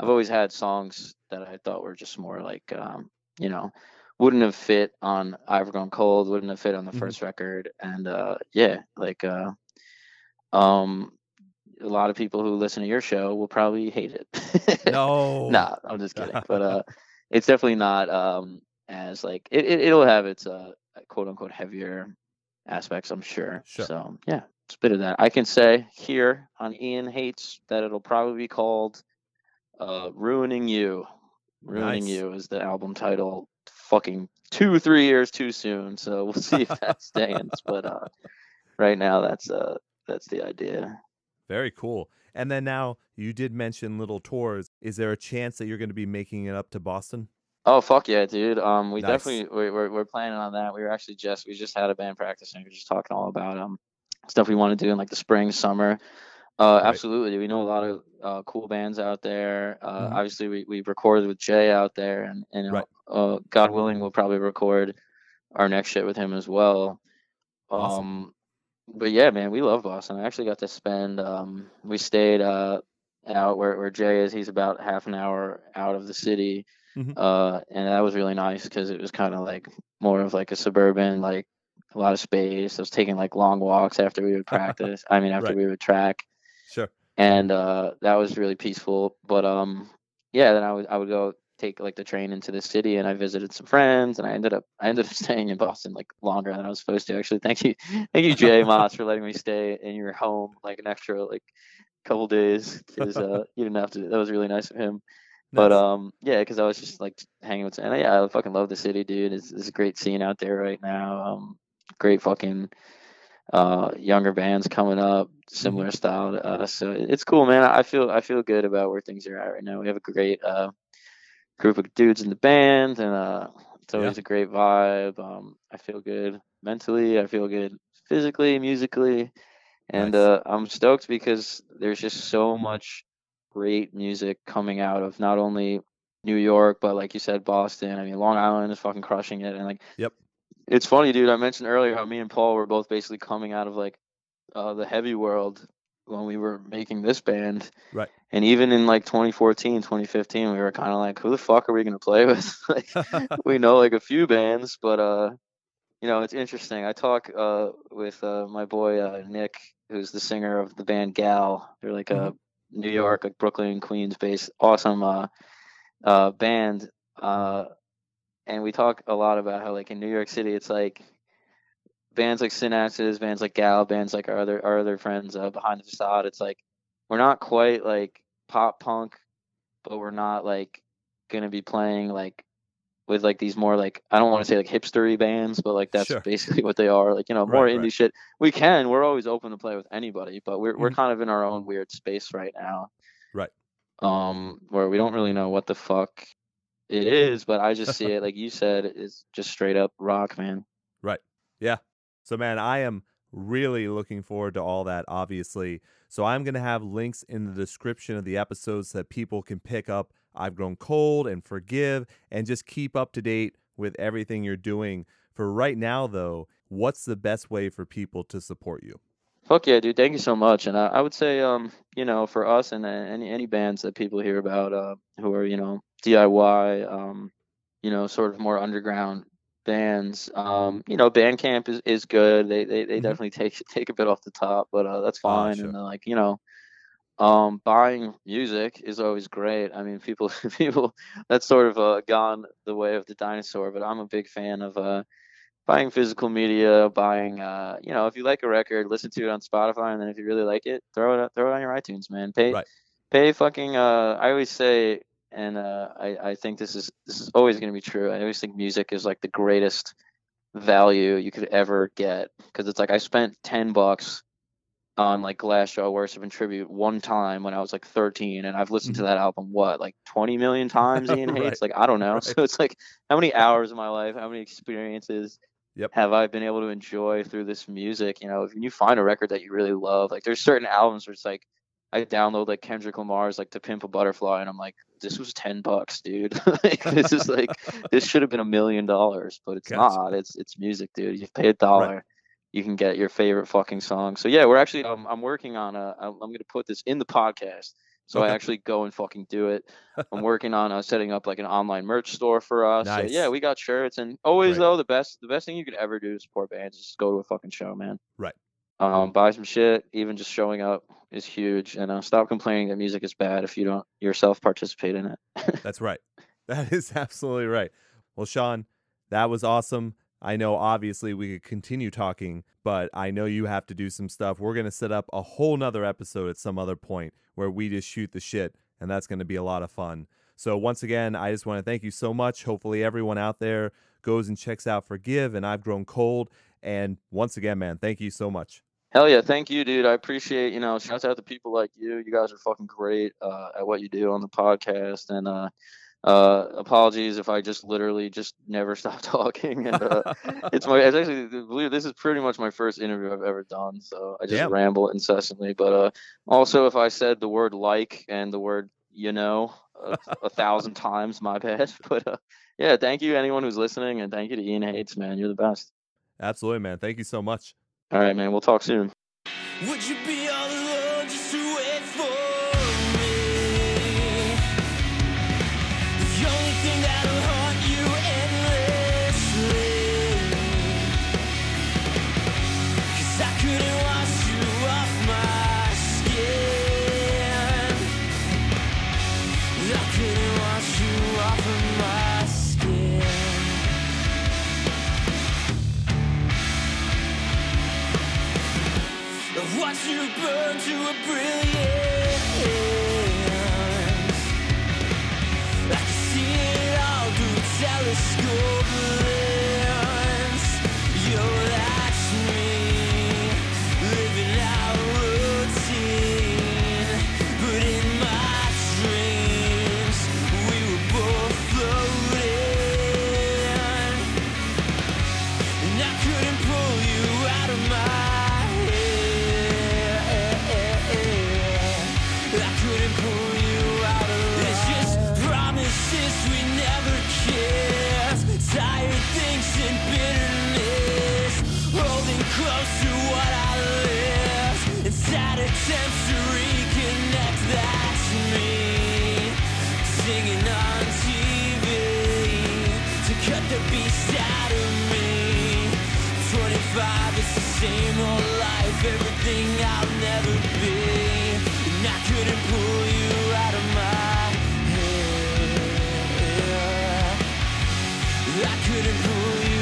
D: I've always had songs that I thought were just more like, um, you know, wouldn't have fit on I've Grown Cold, wouldn't have fit on the
C: Mhm.
D: first record, and uh, yeah, like, uh, um, a lot of people who listen to your show will probably hate it.
C: No.
D: nah, I'm just kidding. But uh, it's definitely not um as like it, it it'll have its uh quote unquote heavier aspects, I'm sure.
C: Sure.
D: So yeah, it's a bit of that. I can say here on Ian Hates that it'll probably be called uh Ruining You. Ruining
C: Nice.
D: You is the album title. Fucking two, three years too soon. So we'll see if that stands. But uh right now that's uh that's the idea.
C: Very cool. And then now you did mention little tours. Is there a chance that you're going to be making it up to Boston?
D: Oh fuck yeah, dude. Um, we
C: Nice.
D: definitely we, we're we're planning on that. We were actually just we just had a band practice and we were just talking all about um stuff we want to do in like the spring, summer. Uh,
C: Right.
D: absolutely. We know a lot of uh, cool bands out there. Uh,
C: Mhm.
D: obviously we we recorded with Jay out there, and and
C: Right.
D: uh, God willing, we'll probably record our next shit with him as well.
C: Awesome.
D: Um, but yeah, man, we love Boston. I actually got to spend. Um, we stayed uh out where where Jay is. He's about half an hour out of the city.
C: Mhm.
D: Uh, and that was really nice because it was kind of like more of like a suburban, like a lot of space. I was taking like long walks after we would practice. I mean, after
C: Right.
D: we would track. And uh, that was really peaceful. But um, yeah, then I would I would go take like the train into the city, and I visited some friends, and I ended up I ended up staying in Boston like longer than I was supposed to. Actually, thank you, thank you, Jay Maas, for letting me stay in your home like an extra like couple days because uh, you didn't have to. That was really nice of him. But um, yeah, because I was just like hanging with, and yeah, I fucking love the city, dude. It's, it's a great scene out there right now. Um, great fucking uh younger bands coming up, similar style to us. So it's cool, man. I feel I feel good about where things are at right now. We have a great uh group of dudes in the band, and uh, it's
C: Yeah.
D: always a great vibe. Um, I feel good mentally. I feel good physically, musically, and
C: Nice.
D: uh, I'm stoked because there's just so much great music coming out of not only New York, but like you said, Boston. I mean, Long Island is fucking crushing it. And like,
C: Yep.
D: It's funny, dude. I mentioned earlier how me and Paul were both basically coming out of like uh, the heavy world when we were making this band.
C: Right.
D: And even in like 2014, 2015, we were kind of like, who the fuck are we gonna play with? like, we know like a few bands, but uh, you know, it's interesting. I talk uh with uh my boy uh, Nick, who's the singer of the band Gal. They're like a New York, like Brooklyn, Queens based, awesome uh uh band. Uh, and we talk a lot about how like in New York City, it's like bands like Synapses, bands like Gal, bands like our other our other friends uh, behind the facade. It's like we're not quite like pop punk, but we're not like gonna be playing like with like these more like I don't want to say like hipstery bands, but like that's
C: Sure.
D: basically what they are. Like you know more
C: Right,
D: indie
C: right.
D: shit. We can. We're always open to play with anybody, but we're we're
C: Mhm.
D: kind of in our own weird space right now.
C: Right.
D: Um, where we don't really know what the fuck it is, but I just see it like you said, it's just straight up rock, man. Right.
C: Yeah. So, man, I am really looking forward to all that, obviously. So, I'm going to have links in the description of the episodes that people can pick up I've Grown Cold and Forgive and just keep up to date with everything you're doing. For right now, though, what's the best way for people to support you?
D: Fuck yeah, dude! Thank you so much. And I, I would say, um, you know, for us and uh, any any bands that people hear about, uh, who are you know DIY, um, you know, sort of more underground bands, um, you know, Bandcamp is, is good. They they, they
C: Mhm.
D: definitely take take a bit off the top, but uh, that's
C: Ah,
D: fine.
C: sure.
D: And uh, like you know, um, buying music is always great. I mean, people people that's sort of uh, gone the way of the dinosaur, but I'm a big fan of uh buying physical media, buying uh, you know, if you like a record, listen to it on Spotify, and then if you really like it, throw it throw it on your iTunes, man. Pay
C: Right.
D: pay fucking. Uh, I always say, and uh, I I think this is this is always gonna be true. I always think music is like the greatest value you could ever get because it's like I spent ten bucks on like Glassjaw Worship and Tribute one time when I was like 13, and I've listened to that album what like 20 million times. Ian
C: Right.
D: hates like I don't know.
C: Right.
D: So it's like how many hours of my life, how many experiences
C: Yep.
D: have I been able to enjoy through this music? You know, if you find a record that you really love, like there's certain albums where it's like I download like Kendrick Lamar's like To Pimp a Butterfly, and I'm like, this was 10 bucks, dude. like this is like this should have been a million dollars, but it's
C: Gotcha.
D: not. It's it's music, dude. You pay a dollar you can get your favorite fucking song. So yeah, we're actually um, I'm working on a I'm I'm gonna put this in the podcast. So I actually go and fucking do it. I'm working on uh, setting up like an online merch store for us.
C: Nice.
D: So yeah, we got shirts and always
C: Great.
D: though the best the best thing you could ever do to support bands is just go to a fucking show, man.
C: Right.
D: Um, buy some shit. Even just showing up is huge. And uh, stop complaining that music is bad if you don't yourself participate in it.
C: That's right. That is absolutely right. Well, Sean, that was awesome. I know obviously we could continue talking, but I know you have to do some stuff. We're going to set up a whole nother episode at some other point where we just shoot the shit, and that's going to be a lot of fun. So, once again, I just want to thank you so much. Hopefully, everyone out there goes and checks out Forgive and I've Grown Cold. And once again, man, thank you so much.
D: Hell yeah, thank you, dude. I appreciate, you know, shout out to people like you. You guys are fucking great uh, at what you do on the podcast. And uh, uh, apologies if I just literally just never stop talking. And uh, it's my, it's actually, believe this is pretty much my first interview I've ever done. So I just
C: Damn.
D: ramble incessantly. But uh, also, if I said the word like and the word you know a, a thousand times, my bad. But uh, yeah, thank you, anyone who's listening. And thank you to Ian Hates, man. You're the best.
C: Absolutely, man. Thank you so much.
D: All right, man. We'll talk soon.
A: Would you be telescope of me. 25 is the same old life, everything I'll never be. And I couldn't pull you out of my head. I couldn't pull you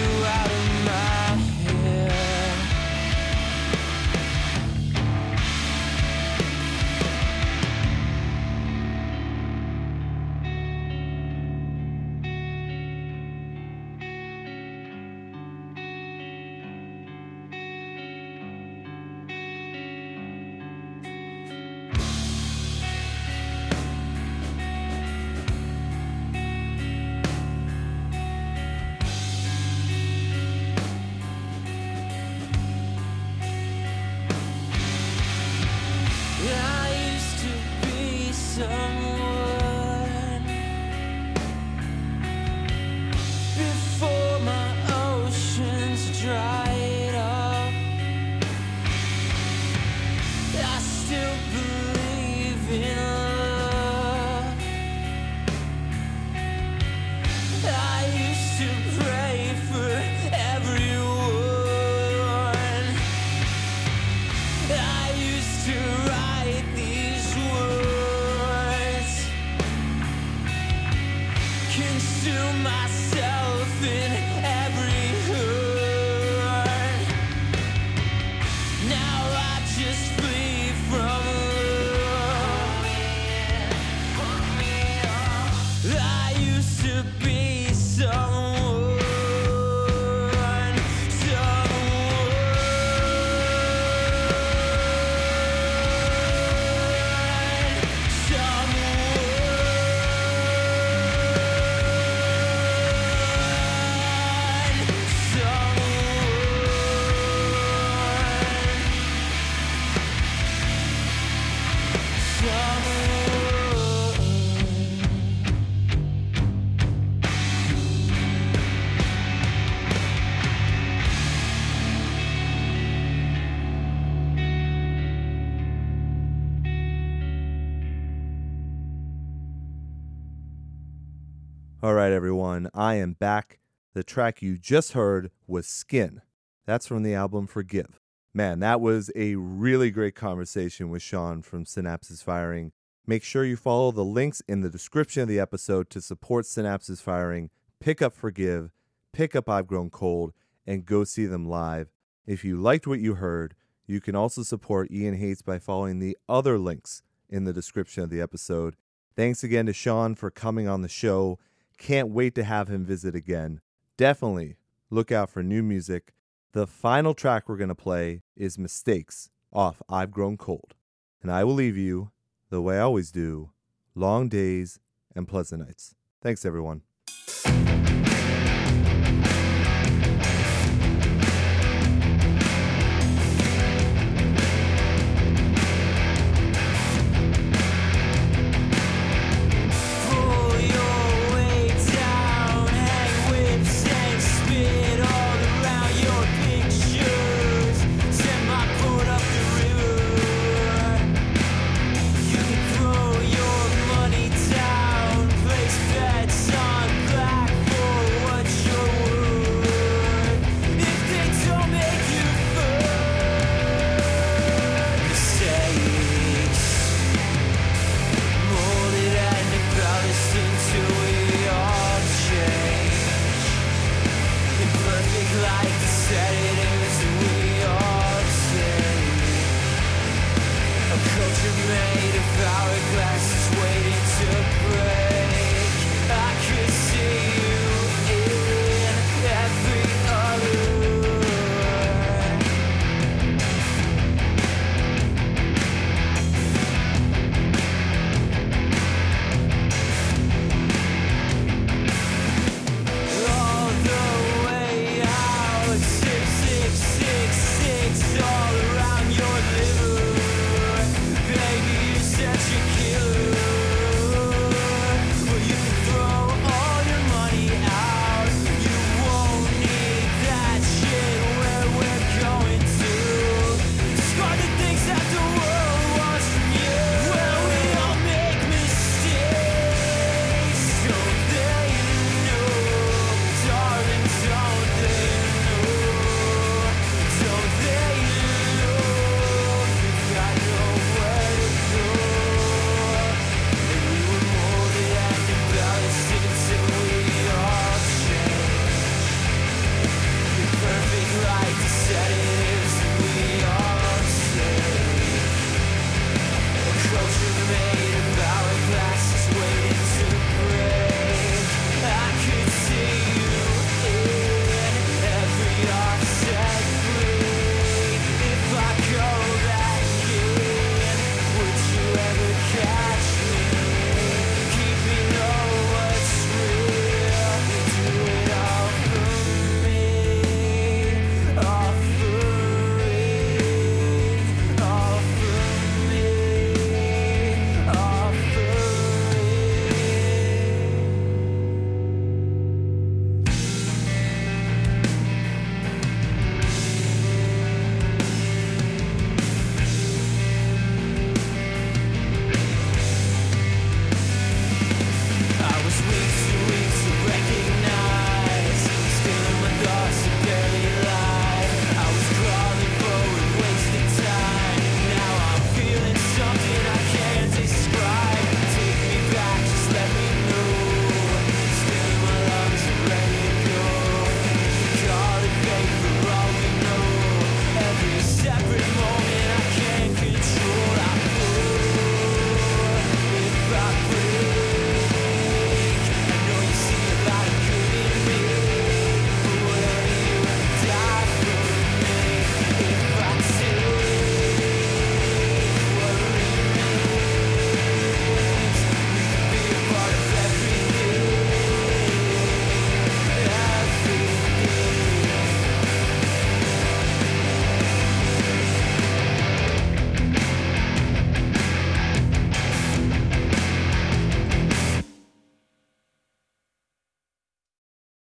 A: everyone, I
C: am back. The track you just heard was Skin. That's from the album Forgive. Man, that was a really great conversation with Sean from Synapses Firing. Make sure you follow the links in the description of the episode to support Synapses Firing, pick up Forgive, pick up I've Grown Cold, and go see them live. If you liked what you heard, you can also support Ian Hates by following the other links in the description of the episode. Thanks again to Sean for coming on the show. Can't wait to have him visit again. Definitely look out for new music. The final track we're going to play is Mistakes off I've Grown Cold. And I will leave you, the way I always do, long days and pleasant nights. Thanks, everyone.